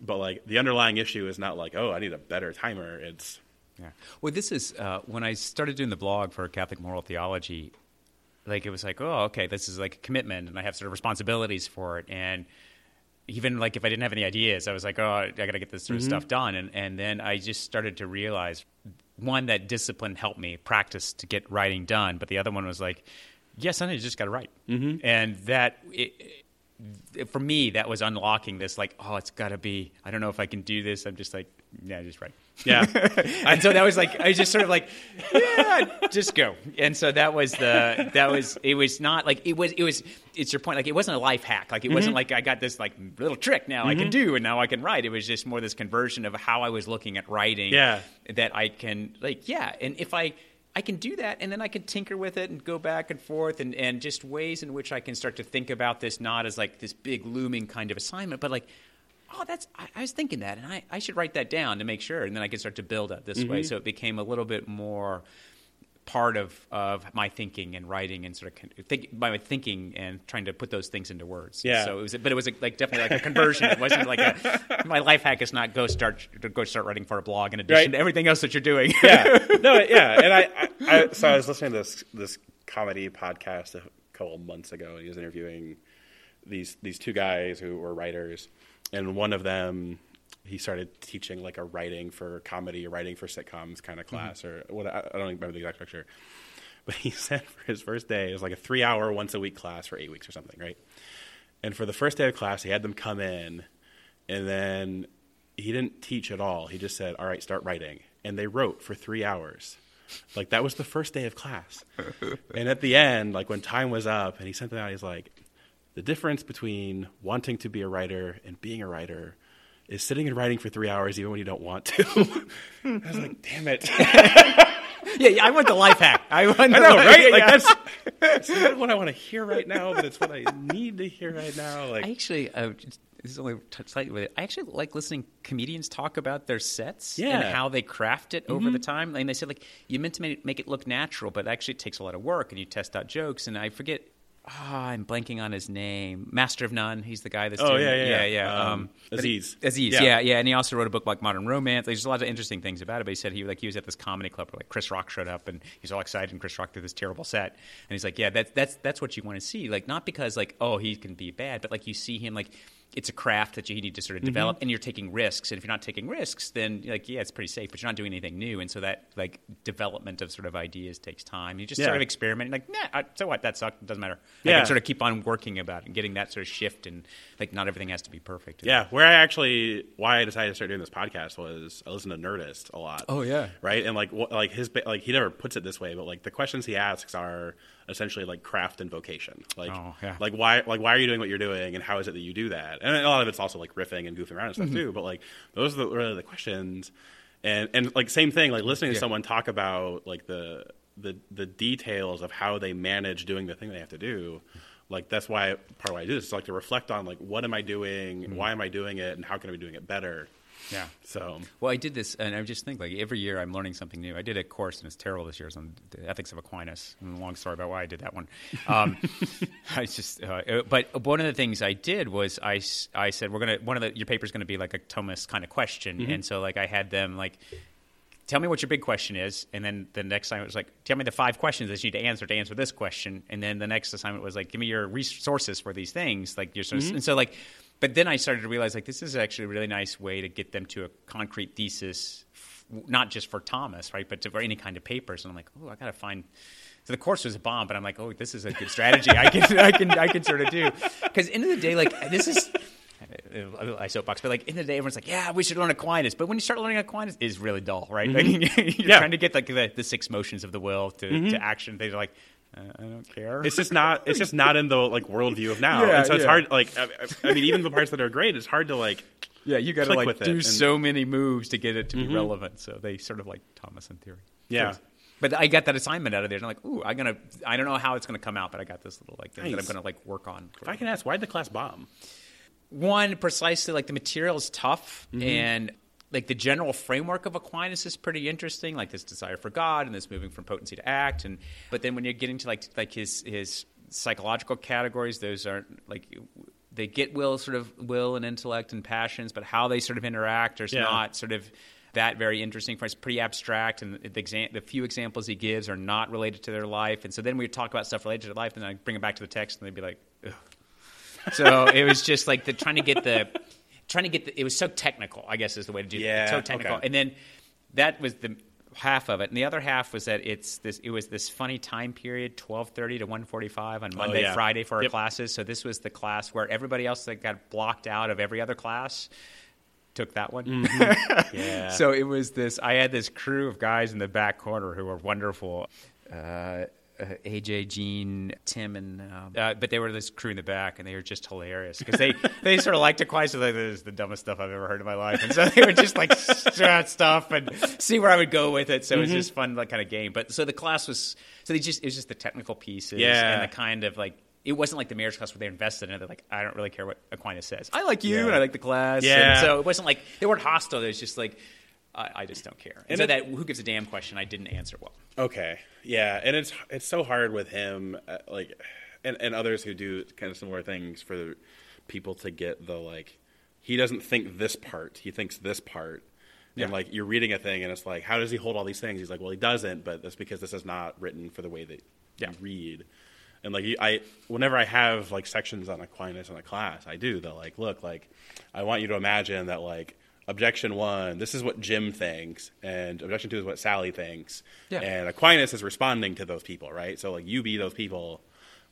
But like the underlying issue is not like, oh, I need a better timer. It's Yeah. Well, this is uh, when I started doing the blog for Catholic Moral Theology. Like it was like, oh, okay, this is like a commitment, and I have sort of responsibilities for it. And even like if I didn't have any ideas, I was like, oh, I got to get this sort of stuff done. And and then I just started to realize one that discipline helped me practice to get writing done, but the other one was like, yes, you just got to write, mm-hmm. and that. It, for me, that was unlocking this. Like, oh, it's got to be. I don't know if I can do this. I'm just like, yeah, just write. Yeah. and so that was like I was just sort of like, yeah, just go. And so that was the that was it was not like it was it was it's your point like it wasn't a life hack like it mm-hmm. wasn't like I got this like little trick now mm-hmm. I can mm-hmm. do and now I can write. It was just more this conversion of how I was looking at writing. Yeah. That I can like yeah, and if I I can do that, and then I can tinker with it and go back and forth, and, and just ways in which I can start to think about this not as like this big looming kind of assignment, but like oh, that's I, I, was thinking that, and I, I should write that down to make sure, and then I could start to build up this mm-hmm. way. So it became a little bit more part of, of my thinking and writing and sort of think, my thinking and trying to put those things into words. Yeah. So it was, but it was a, like definitely like a conversion. it wasn't like a, my life hack is not go start go start writing for a blog in addition right. to everything else that you're doing. yeah. No. Yeah. And I, I, I, so I was listening to this this comedy podcast a couple months ago, and he was interviewing these these two guys who were writers and one of them he started teaching like a writing for comedy writing for sitcoms kind of mm-hmm. class mm-hmm. or what I don't remember the exact structure. But he said for his first day it was like a three hour once a week class for eight weeks or something, right? And for the first day of class, he had them come in, and then he didn't teach at all. He just said, "All right, start writing," and they wrote for three hours. Like that was the first day of class. and at the end, like when time was up, and he sent them out, he's like, the difference between wanting to be a writer and being a writer is sitting and writing for three hours even when you don't want to. I was like, damn it. yeah, yeah, I want the life hack. I, want I know, right? Like yeah. that's, that's not what I want to hear right now, but it's what I need to hear right now. Like, I actually, uh, this is only slightly with it. I actually like listening comedians talk about their sets yeah. and how they craft it mm-hmm. over the time. And they said like you meant to make it look natural, but actually it takes a lot of work, and you test out jokes. And I forget oh, I'm blanking on his name. Master of None. He's the guy that's oh doing, yeah yeah yeah, yeah. Um, um, Aziz he, Aziz yeah. yeah. yeah and he also wrote a book like Modern Romance. There's a lot of interesting things about it. But he said he like he was at this comedy club where like Chris Rock showed up and he's all excited and Chris Rock did this terrible set and he's like yeah that's that's that's what you want to see like not because like oh he can be bad but like you see him like it's a craft that you need to sort of develop mm-hmm. and you're taking risks and if you're not taking risks then like yeah it's pretty safe but you're not doing anything new and so that like development of sort of ideas takes time you just yeah. sort of experiment like nah I, so what that sucked it doesn't matter yeah. I can sort of keep on working about it and getting that sort of shift and like not everything has to be perfect yeah where I actually why I decided to start doing this podcast was I listen to Nerdist a lot oh yeah right and like like his like he never puts it this way but like the questions he asks are essentially like craft and vocation. Like, oh, yeah. like why, like why are you doing what you're doing, and how is it that you do that? And a lot of it's also like riffing and goofing around and stuff mm-hmm. too. But like those are the, really the questions, and and like same thing, like listening to someone talk about like the the the details of how they manage doing the thing they have to do. Like that's why part of why I do this is like to reflect on like what am I doing, mm-hmm. why am I doing it, and how can I be doing it better. Yeah. So well, I did this, and I just think like every year I'm learning something new. I did a course, and it's terrible this year. It's on the ethics of Aquinas. And a long story about why I did that one. Um, I just, uh, uh, but one of the things I did was I, I said we're gonna one of the your paper's gonna be like a Thomas kind of question, mm-hmm. and so like I had them like tell me what your big question is. And then the next assignment was like, tell me the five questions that you need to answer to answer this question. And then the next assignment was like, give me your resources for these things. Like your, mm-hmm. and so like but then I started to realize like this is actually a really nice way to get them to a concrete thesis, f- not just for Thomas, right, but to, for any kind of papers. And I'm like, oh, I got to find. So the course was a bomb, but I'm like, oh, this is a good strategy. I can, I can, I can sort of do. Because end of the day, like this is. I soapbox, but like in the day, everyone's like, "Yeah, we should learn Aquinas." But when you start learning Aquinas, it's really dull, right? Mm-hmm. Like, you're yeah. trying to get like the, the, six motions of the will to, mm-hmm. to action. They're like, I don't care. It's just not. It's just not in the like worldview of now, yeah, and so it's yeah. hard. Like, I, I, mean, even the parts that are great, it's hard to like. Yeah, you got to like do and, so many moves to get it to mm-hmm. be relevant. So they sort of like Thomas in theory. Yeah. But I got that assignment out of there, and I'm like, ooh, I'm gonna. I don't know how it's gonna come out, but I got this little like thing nice. that I'm gonna like work on. If I can ask, why did the class bomb? One, precisely like the material is tough, mm-hmm. and like the general framework of Aquinas is pretty interesting, like this desire for God and this moving from potency to act. And but then when you're getting to like like his his psychological categories, those aren't like they get will sort of will and intellect and passions, but how they sort of interact is yeah. not sort of that very interesting for us. Pretty abstract, and the, exam- the few examples he gives are not related to their life. And so then we talk about stuff related to life, and then I bring it back to the text, and they'd be like, Ugh. so it was just like the trying to get the trying to get the, it was so technical. I guess is the way to do it. yeah, it. So technical, okay. and then that was the half of it, and the other half was that it's this. It was this funny time period, twelve thirty to one forty five on Monday, Oh, yeah. Friday for our Yep. classes. So this was the class where everybody else that got blocked out of every other class took that one. Mm-hmm. Yeah. so it was this. I had this crew of guys in the back corner who were wonderful. Uh, uh, AJ, Gene, Tim, and um, uh, but they were this crew in the back, and they were just hilarious because they they sort of liked it quite. So like, this is the dumbest stuff I've ever heard in my life, and so they would just like start stuff and see where I would go with it. So it was just fun, like kind of game. But so the class was so they just it was just the technical pieces Yeah. and the kind of like. It wasn't like the marriage class where they invested in it. They're like, I don't really care what Aquinas says. I like you, Yeah. and I like the class. Yeah. And so it wasn't like they weren't hostile. It was just like, I, I just don't care. And, And so it- that who gives a damn question I didn't answer well. Okay, yeah, and it's it's so hard with him, uh, like, and and others who do kind of similar things for people to get the like, he doesn't think this part, he thinks this part, Yeah. and like you're reading a thing and it's like, how does he hold all these things? He's like, well, he doesn't, but that's because this is not written for the way that Yeah. you read. And like I, whenever I have like sections on Aquinas in a class, I do. They're like, look, like I want you to imagine that like objection one, this is what Jim thinks, and objection two is what Sally thinks, Yeah. and Aquinas is responding to those people, right? So like you be those people,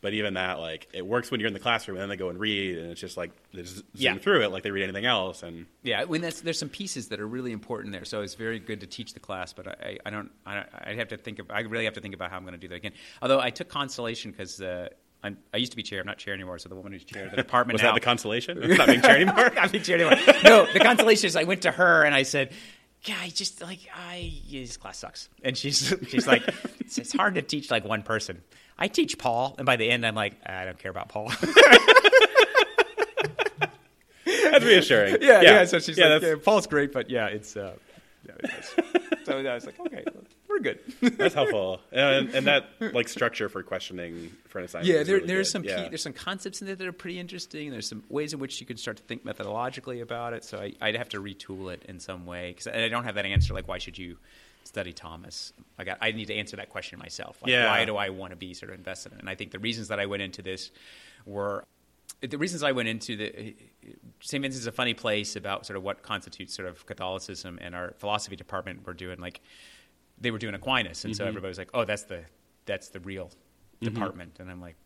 but even that like it works when you're in the classroom, and then they go and read, and it's just like they just zoom Yeah. through it like they read anything else, and Yeah, when that's, there's some pieces that are really important there. So it's very good to teach the class, but I, I don't. I, don't- I have to think. Of, I really have to think about how I'm going to do that again. Although I took consolation because uh, I'm, I used to be chair. I'm not chair anymore. So the woman who's chair of the department was now. that the consolation? It's not being chair anymore. not being chair anymore. No, the consolation is I went to her and I said, "Yeah, I just like I this class sucks." And she's she's like, "It's, it's hard to teach like one person." I teach Paul, and by the end, I'm like, I don't care about Paul. That's reassuring. yeah, yeah. So she's yeah, like, yeah, Paul's great, but yeah, it's. Uh, yeah, it so I was like, okay, we're good. that's helpful, and, and that like structure for questioning for an assignment. Yeah, there, really there's good. some yeah. key, there's some concepts in there that are pretty interesting. There's some ways in which you can start to think methodologically about it. So I, I'd have to retool it in some way because I don't have that answer. Like, why should you study Thomas? I got, I need to answer that question myself. Like, Yeah. why do I want to be sort of invested in? it? And I think the reasons that I went into this were the reasons I went into the St. Vincent's is a funny place about sort of what constitutes sort of Catholicism, and our philosophy department were doing like they were doing Aquinas, and so mm-hmm. everybody was like, "Oh, that's the that's the real mm-hmm. department," and I'm like,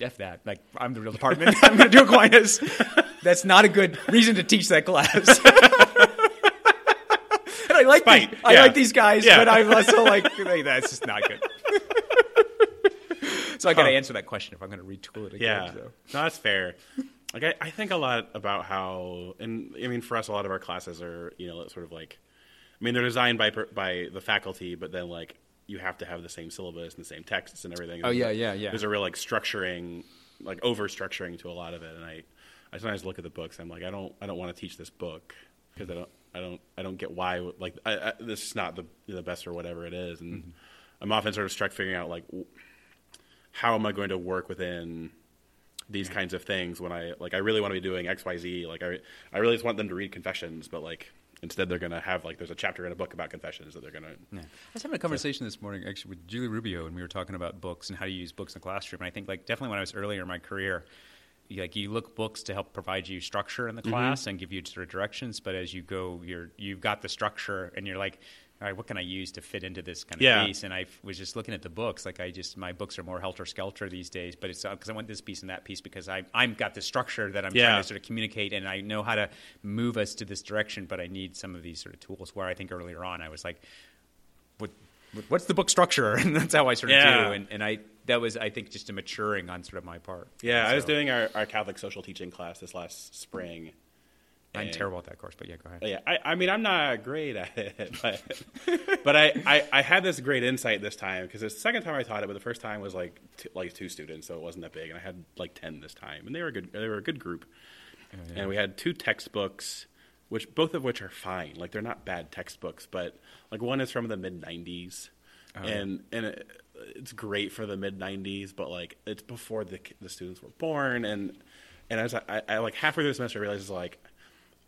"F that! Like I'm the real department. I'm going to do Aquinas. That's not a good reason to teach that class." and I like Spite, these, I like these guys, Yeah. but I'm also like, like, that's just not good. so I got to Huh. answer that question if I'm going to retool it again. Yeah, so. no, that's fair. Like I, I think a lot about how, and I mean, for us, a lot of our classes are, you know, sort of like, I mean, they're designed by by the faculty, but then like you have to have the same syllabus and the same texts and everything. Oh, yeah, yeah, yeah. There's a real like structuring, like over structuring to a lot of it, and I, I sometimes look at the books. I'm like, I don't, I don't want to teach this book because I don't, I don't, I don't get why. Like, I, I, this is not the the best or whatever it is, and Mm-hmm. I'm often sort of struck figuring out like, w- how am I going to work within these kinds of things when I like I really want to be doing X Y Z like I I really just want them to read confessions but like instead they're gonna have like there's a chapter in a book about confessions that they're gonna Yeah. I was having a conversation this morning actually with Julie Rubio, and we were talking about books and how to use books in the classroom. And I think like definitely when I was earlier in my career, you, like you look books to help provide you structure in the mm-hmm. class and give you sort of directions. But as you go, you're you've got the structure, and you're like. All right, what can I use to fit into this kind of Yeah. piece? And I was just looking at the books. Like I just, my books are more helter skelter these days. But it's uh, because I want this piece and that piece because I, I'm got the structure that I'm Yeah. trying to sort of communicate, and I know how to move us to this direction. But I need some of these sort of tools. Where I think earlier on I was like, what, what's the book structure? And that's how I sort of Yeah. do. And, and I that was I think just a maturing on sort of my part. yeah I was doing our, our Catholic social teaching class this last spring I'm terrible at that course, but yeah, go ahead. yeah I, I mean I'm not great at it but but I, I, I had this great insight this time because it's the second time I taught it but the first time was like t- like two students so it wasn't that big and I had like ten this time and they were a good they were a good group oh, yeah. and we had two textbooks which both of which are fine like they're not bad textbooks but like one is from the mid 90s Oh. and and it, it's great for the mid 90s but like it's before the the students were born and and as I, I, I like halfway through the semester I realized like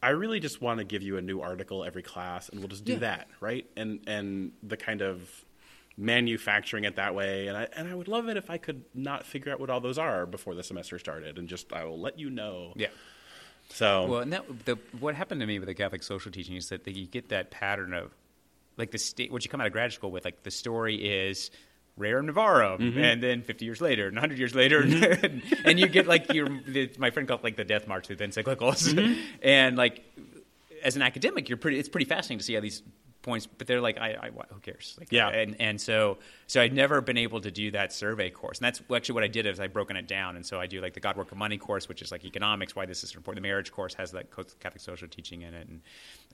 I really just want to give you a new article every class and we'll just do Yeah. that right and and the kind of manufacturing it that way and I and I would love it if I could not figure out what all those are before the semester started and just I will let you know Yeah. so Well, and that the what happened to me with the Catholic social teaching is that you get that pattern of like the state what you come out of grad school with like the story is Rerum Novarum, Mm-hmm. and then 50 years later, and 100 years later, and, and you get like your the, my friend called like the death march through the encyclicals, Mm-hmm. and like as an academic, you're pretty. It's pretty fascinating to see how these points, but they're like, I, I who cares? Like, Yeah. and and so so I'd never been able to do that survey course, and that's actually what I did is I broken it down, and so I do like the God Work of Money course, which is like economics, why this is important. The marriage course has like Catholic social teaching in it, and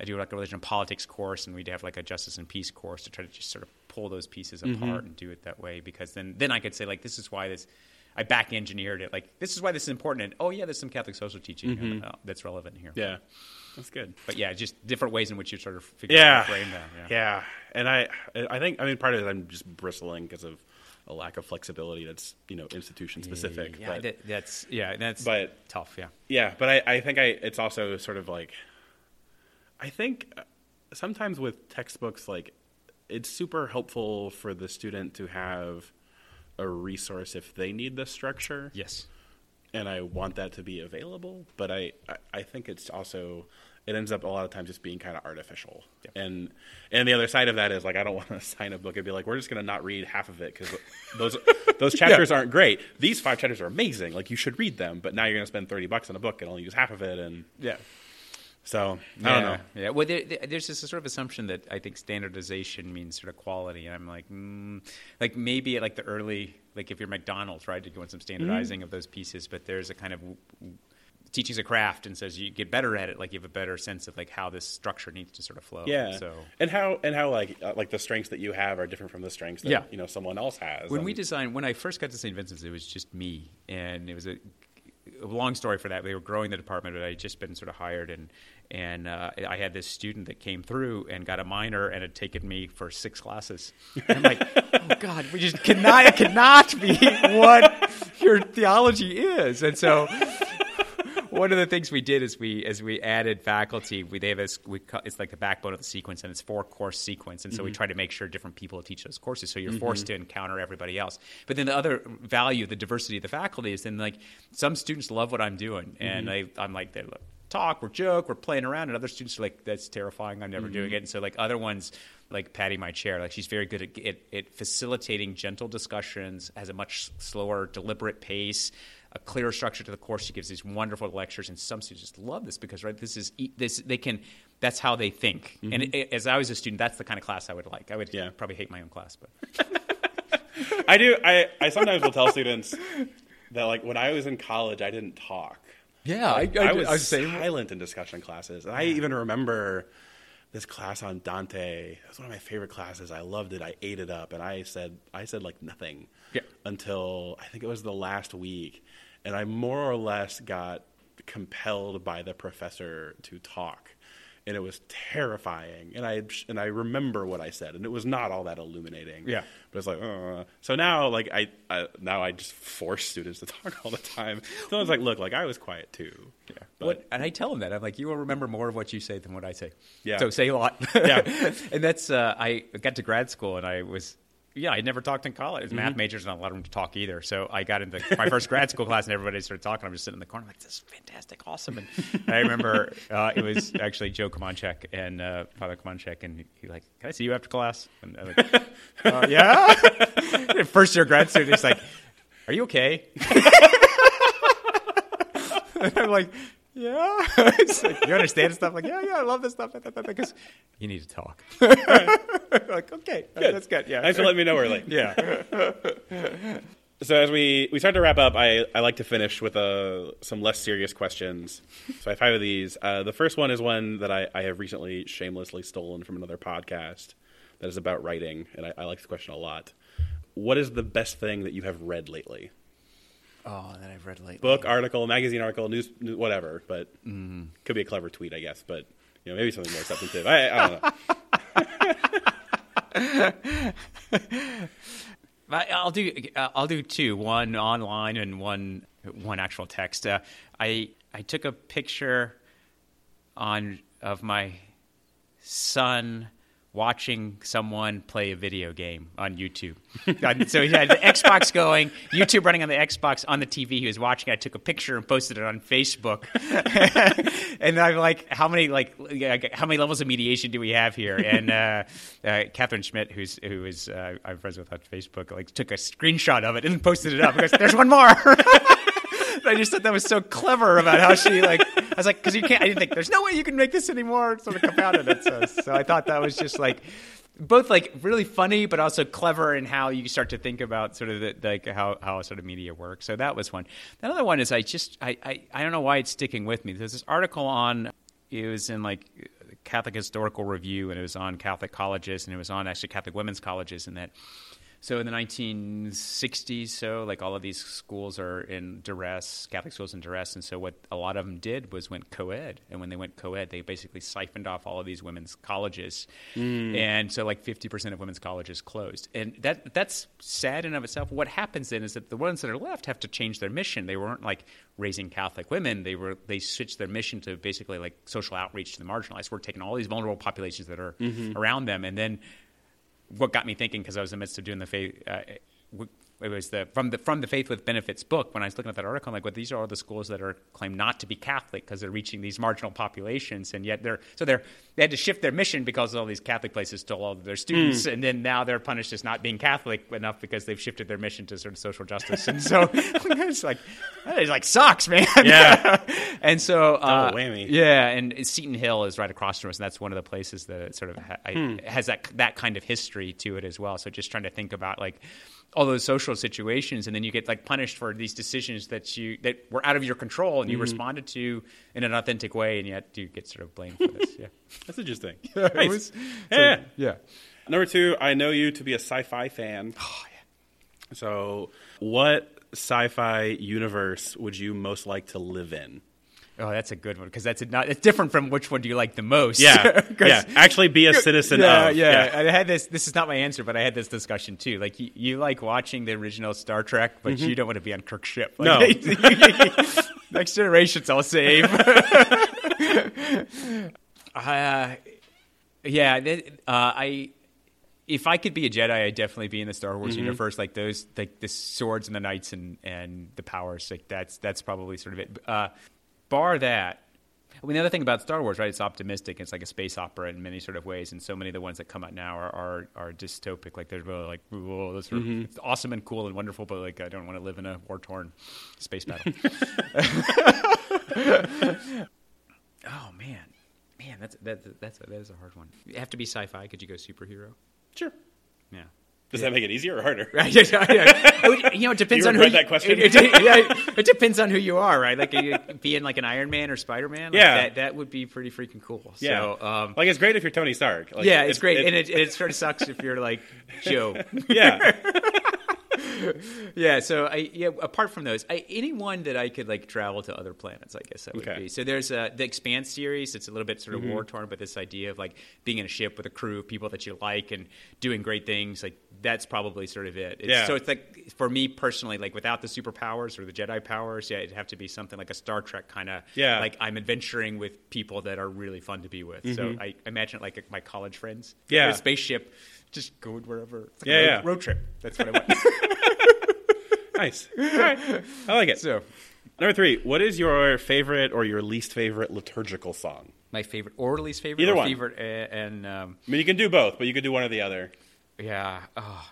I do like a religion and politics course, and we'd have like a justice and peace course to try to just sort of pull those pieces apart and do it that way, because then then I could say like this is why this. I back engineered it. Like this is why this is important. And oh yeah, there's some Catholic social teaching uh, that's relevant here. Yeah, that's good. But yeah, just different ways in which you sort of figure Yeah, out frame that. Yeah. yeah. And I, I think, I mean, part of it I'm just bristling because of a lack of flexibility. That's you know institution specific. Yeah, but, that, that's yeah, that's but- tough. Yeah. Yeah, but I, I think I it's also sort of like I think uh, sometimes with textbooks like it's super helpful for the student to have a resource if they need the structure Yes. and I want that to be available, but I, I, I think it's also it ends up a lot of times just being kind of artificial. Yeah. And and the other side of that is like I don't want to sign a book and be like we're just going to not read half of it cuz those those chapters aren't great. These five chapters are amazing. Like you should read them, but now you're going to spend 30 bucks on a book and only use half of it and Yeah. So I yeah. don't know. Yeah. Well, there, there- there's this sort of assumption that I think standardization means sort of quality, and I'm like, mm, like maybe at like the early, like if you're McDonald's, right, to go in some standardizing Mm-hmm. of those pieces, but there's a kind of teaching's a craft, and says you get better at it, like you have a better sense of like how this structure needs to sort of flow. Yeah. So And how and how like uh, like the strengths that you have are different from the strengths that Yeah. you know someone else has. When we And- designed, when I first got to St. Vincent's, it was just me, and it was a, a long story for that. They were growing the department, but I had just been sort of hired, and and uh, I had this student that came through and got a minor and had taken me for six classes. And I'm like, oh God, we just cannot, it cannot be what your theology is, and so. One of the things we did is we, as we added faculty, we they have this. We, it's like the backbone of the sequence, and it's four course sequence, and so we mm-hmm. try to make sure different people teach those courses. So you're mm-hmm. forced to encounter everybody else. But then the other value, the diversity of the faculty, is then like some students love what I'm doing, and mm-hmm. I, I'm like they look, talk, we're joke, we're playing around, and other students are like that's terrifying. I'm never doing mm-hmm. it. And so like other ones. Like Patty, my chair, like she's very good at, at, at facilitating gentle discussions, has a much slower, deliberate pace, a clearer structure to the course. She gives these wonderful lectures, and some students just love this because right, this is this they can. That's how they think. And mm-hmm. it, it- as I was a student, that's the kind of class I would like. I would Yeah. probably hate my own class, but I do. I, I sometimes will tell students that like when I was in college, I didn't talk. Yeah, I, I, was silent in discussion classes, and I even remember this class on Dante. It was one of my favorite classes. I loved it. I ate it up, and I said I said like nothing Yeah. until I think it was the last week, and I more or less got compelled by the professor to talk. And it was terrifying, and I and I remember what I said, and it was not all that illuminating. Yeah. but it's like, uh. so now, like I, I now I just force students to talk all the time. So I was like, look, like I was quiet too. Yeah. But- What, and I tell them that I'm like, you will remember more of what you say than what I say. Yeah. So say a lot. Yeah. and that's uh, I got to grad school and I was. Yeah, I never talked in college. Mm-hmm. Math majors not allowed them to talk either. So I got into my first grad school class, and everybody started talking. I'm just sitting in the corner, like, "This is fantastic, awesome!" And I remember uh, it was actually Joe Komonchak and uh, Father Komonchak, and he like, "Can I see you after class?" And I'm like, uh, "Yeah." first year grad student, he's like, "Are you okay?" And I'm like, yeah. Like, you understand stuff? Like, yeah, yeah, I love this stuff. Because you need to talk. like, okay, that's good. Yeah. Thanks for letting me know early. yeah. So as we, we start to wrap up, I, I like to finish with uh, some less serious questions. So I have five of these. Uh, the first one is one that I, I have recently shamelessly stolen from another podcast that is about writing, and I, I like this question a lot. What is the best thing that you have read lately? Oh, that I've read lately. Book, article, magazine article, news, news whatever. But Mm-hmm. could be a clever tweet, I guess. But you know, maybe something more substantive. I, I don't know. I- I'll do. uh, I'll do two. One online and one one actual text. Uh, I I took a picture on of my son watching someone play a video game on YouTube. So he had the Xbox going, YouTube running on the Xbox on the TV. He was watching. I took a picture and posted it on Facebook. and I'm like, how many like how many levels of mediation do we have here? And uh, uh, Catherine Schmidt, who's who is uh, I'm friends with on Facebook, like took a screenshot of it and posted it up because there's one more. I just thought that was so clever about how she like. I was like, because you can't. I didn't think there's no way you can make this anymore. Sort of compounded it. So, so I thought that was just like both like really funny, but also clever in how you start to think about sort of the, like how how sort of media works. So that was one. Another one is I just I, I I don't know why it's sticking with me. There's this article on. It was in like Catholic Historical Review, and it was on Catholic colleges, and it was on actually Catholic women's colleges, and that so in the 1960s, so like all of these schools are in duress, Catholic schools in duress, and so what a lot of them did was went co-ed, and when they went co-ed, they basically siphoned off all of these women's colleges, mm. and so like 50% of women's colleges closed, and that that's sad in of itself. What happens then is that the ones that are left have to change their mission. They weren't like raising Catholic women; they were they switched their mission to basically like social outreach to the marginalized. We're taking all these vulnerable populations that are mm-hmm. around them, and then what got me thinking because I was in the midst of doing the faith. Uh, it was the from the from the Faith with Benefits book. When I was looking at that article, I'm like, well, these are all the schools that are claimed not to be Catholic because they're reaching these marginal populations, and yet they're so they're they had to shift their mission because all these Catholic places stole all of their students, mm. and then now they're punished as not being Catholic enough because they've shifted their mission to sort of social justice, and so it's like it like sucks, man. Yeah, and so uh, whammy. Yeah, and Seton Hill is right across from us, and that's one of the places that sort of ha- hmm. has that that kind of history to it as well. So just trying to think about like all those social situations, and then you get like punished for these decisions that you that were out of your control and you mm-hmm. responded to in an authentic way, and yet you get sort of blamed for this. Yeah, that's interesting. yeah, nice. was, yeah. So, yeah. Number two, I know you to be a sci-fi fan. Oh yeah. So, what sci-fi universe would you most like to live in? Oh, that's a good one because that's a not. It's different from which one do you like the most. Yeah, yeah. Actually, be a citizen. Yeah, of. yeah, yeah. I had this. This is not my answer, but I had this discussion too. Like you, you like watching the original Star Trek, but mm-hmm. you don't want to be on Kirk's ship. Like, no. next generations, I'll save. uh, yeah, uh, I if I could be a Jedi, I'd definitely be in the Star Wars mm-hmm. universe. Like those, like the swords and the knights and and the powers. Like that's that's probably sort of it. Uh, bar that, I mean, the other thing about Star Wars, right? It's optimistic. It's like a space opera in many sort of ways, and so many of the ones that come out now are are, are dystopic. Like they're really like, whoa, this mm-hmm. it's awesome and cool and wonderful, but like I don't want to live in a war torn space battle. oh man, man, that's that's that's that is a hard one. You have to be sci-fi. Could you go superhero? Sure. Yeah. Does that make it easier or harder? Right. you know, it depends you on who. That question? It, it, it depends on who you are, right? Like you being like an Iron Man or Spider Man. Like yeah, that, that would be pretty freaking cool. Yeah, so, um, like it's great if you're Tony Stark. Like, yeah, it's, great, and it, it sort of sucks if you're like Joe. yeah. yeah. So I yeah. Apart from those, I, anyone that I could like travel to other planets, I guess that would okay. be. So there's uh, the Expanse series. It's a little bit sort of mm-hmm. war torn, but this idea of like being in a ship with a crew of people that you like and doing great things, like that's probably sort of it. It's, yeah. So it's like for me personally, like without the superpowers or the Jedi powers, yeah, it'd have to be something like a Star Trek kind of. Yeah. Like I'm adventuring with people that are really fun to be with. Mm-hmm. So I imagine it like my college friends. Yeah. A spaceship, just going wherever. Like yeah, road, yeah. Road trip. That's what I want. nice. All right. I like it. So. Number three, what is your favorite or your least favorite liturgical song? My favorite or least favorite? Either one. Favorite and, um, I mean, you can do both, but you could do one or the other. Yeah. Oh,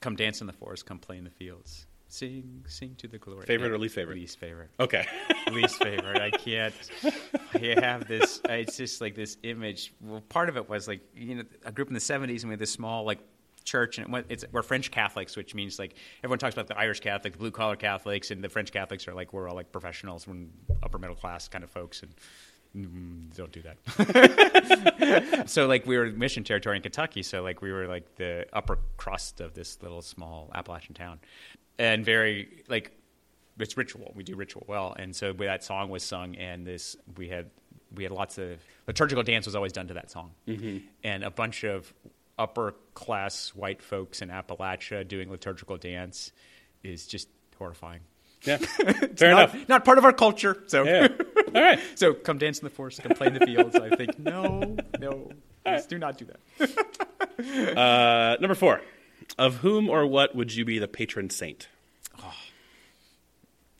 Come dance in the forest, come play in the fields. Sing, sing to the glory. Favorite or least favorite? Least favorite. Okay. least favorite. I can't. I have this. It's just like this image. Well, part of it was like you know, I grew up in the '70s and we had this small like church, and it went, it's, we're French Catholics, which means like everyone talks about the Irish Catholic, the blue collar Catholics, and the French Catholics are like we're all like professionals, we're upper middle class kind of folks, and Mm, don't do that. so like we were mission territory in Kentucky, so like we were like the upper crust of this little small Appalachian town, and very like it's ritual. We do ritual well, and so that song was sung, and this we had we had lots of liturgical dance was always done to that song, mm-hmm. and a bunch of upper class white folks in Appalachia doing liturgical dance is just horrifying. Yeah, fair not, enough. Not part of our culture. So, yeah. all right. So, come dance in the forest, come play in the fields. I think no, no. Please do not do that. Uh, number four. Of whom or what would you be the patron saint?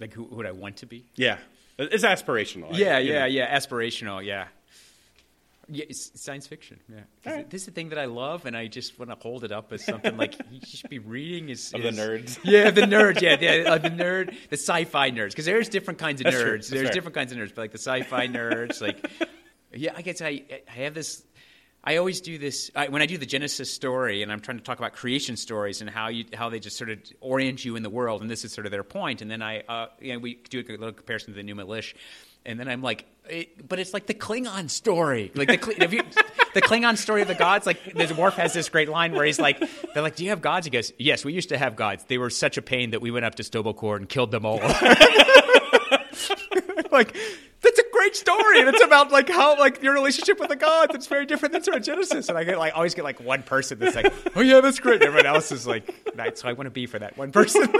Like, who would I want to be? Yeah. It's aspirational. Yeah, you know. yeah, yeah. Aspirational, yeah. Yeah, science fiction. Yeah, Alright. this is the thing that I love, and I just want to hold it up as something like you should be reading. Is Of the nerds. Yeah, the nerds. Yeah, yeah, uh, the nerd, the sci-fi nerds. Because there's different kinds of That's nerds. There's fair. different kinds of nerds, but like the sci-fi nerds, like yeah, I guess I I have this. I always do this I, when I do the Genesis story, and I'm trying to talk about creation stories and how you how they just sort of orient you in the world, and this is sort of their point. And then I, uh, you know, we do a little comparison to the Enuma Elish, and then I'm like, it, but it's like the Klingon story, like the you, the Klingon story of the gods. Like, the Worf has this great line where he's like, they're like, "Do you have gods?" He goes, "Yes, we used to have gods. They were such a pain that we went up to Sto-vo-kor and killed them all." like that's a great story and it's about like how like your relationship with the gods it's very different than sort of genesis and i get like always get like one person that's like oh yeah that's great and everyone else is like that's so i want to be for that one person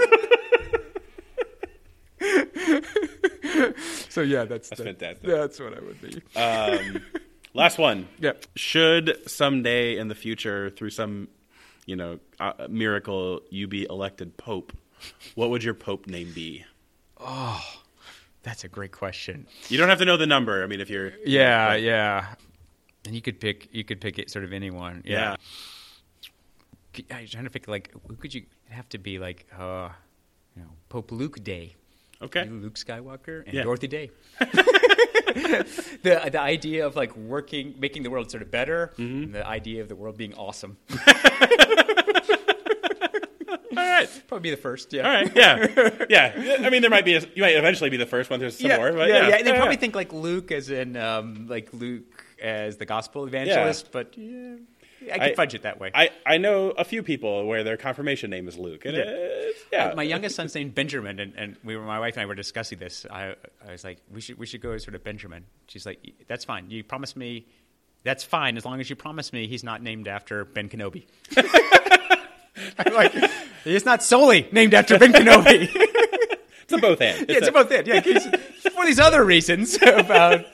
so yeah that's That's fantastic. that's what i would be Um, last one. yeah Should someday in the future, through some, you know, uh, miracle, you be elected pope, what would your pope name be? That's a great question You don't have to know the number. I mean, if you're yeah yeah and you could pick you could pick it sort of anyone yeah. yeah. I'm trying to pick like who could you it'd have to be like uh you know Pope Luke Day Okay. Luke Skywalker and Yeah. Dorothy Day. the the idea of like working, making the world sort of better, Mm-hmm. and the idea of the world being awesome. Right. Probably be the first. Yeah. All right. Yeah. Yeah. I mean, there might be. A, you might eventually be the first one. There's some yeah, more. But yeah, yeah, yeah. They probably think like Luke as in um, like Luke as the gospel evangelist, but yeah, I could I- fudge it that way. I, I know a few people where their confirmation name is Luke. And Yeah. yeah. Uh, my youngest son's named Benjamin, and, and we were my wife and I were discussing this. I, I was like, we should we should go sort of Benjamin. She's like, that's fine. You promise me, that's fine as long as you promise me he's not named after Ben Kenobi. I'm like, he's not solely named after Ben Kenobi. It's a both and. yeah, it's a- about that. Yeah, 'cause for these other reasons about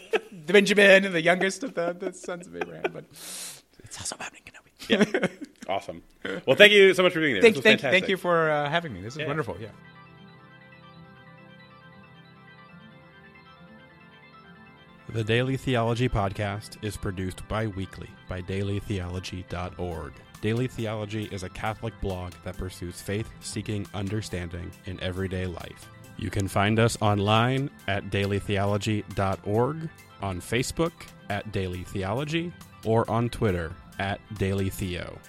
the Benjamin and the youngest of the, the sons of Abraham, but it's also about Ben Kenobi. Yeah. awesome. Well, thank you so much for being there. Thank, this was thank, fantastic. thank you for uh, having me. This is Yeah. wonderful. Yeah. The Daily Theology Podcast is produced bi weekly by dailytheology.org. Daily Theology is a Catholic blog that pursues faith seeking understanding in everyday life. You can find us online at dailytheology.org, on Facebook at Daily Theology, or on Twitter at Daily Theo.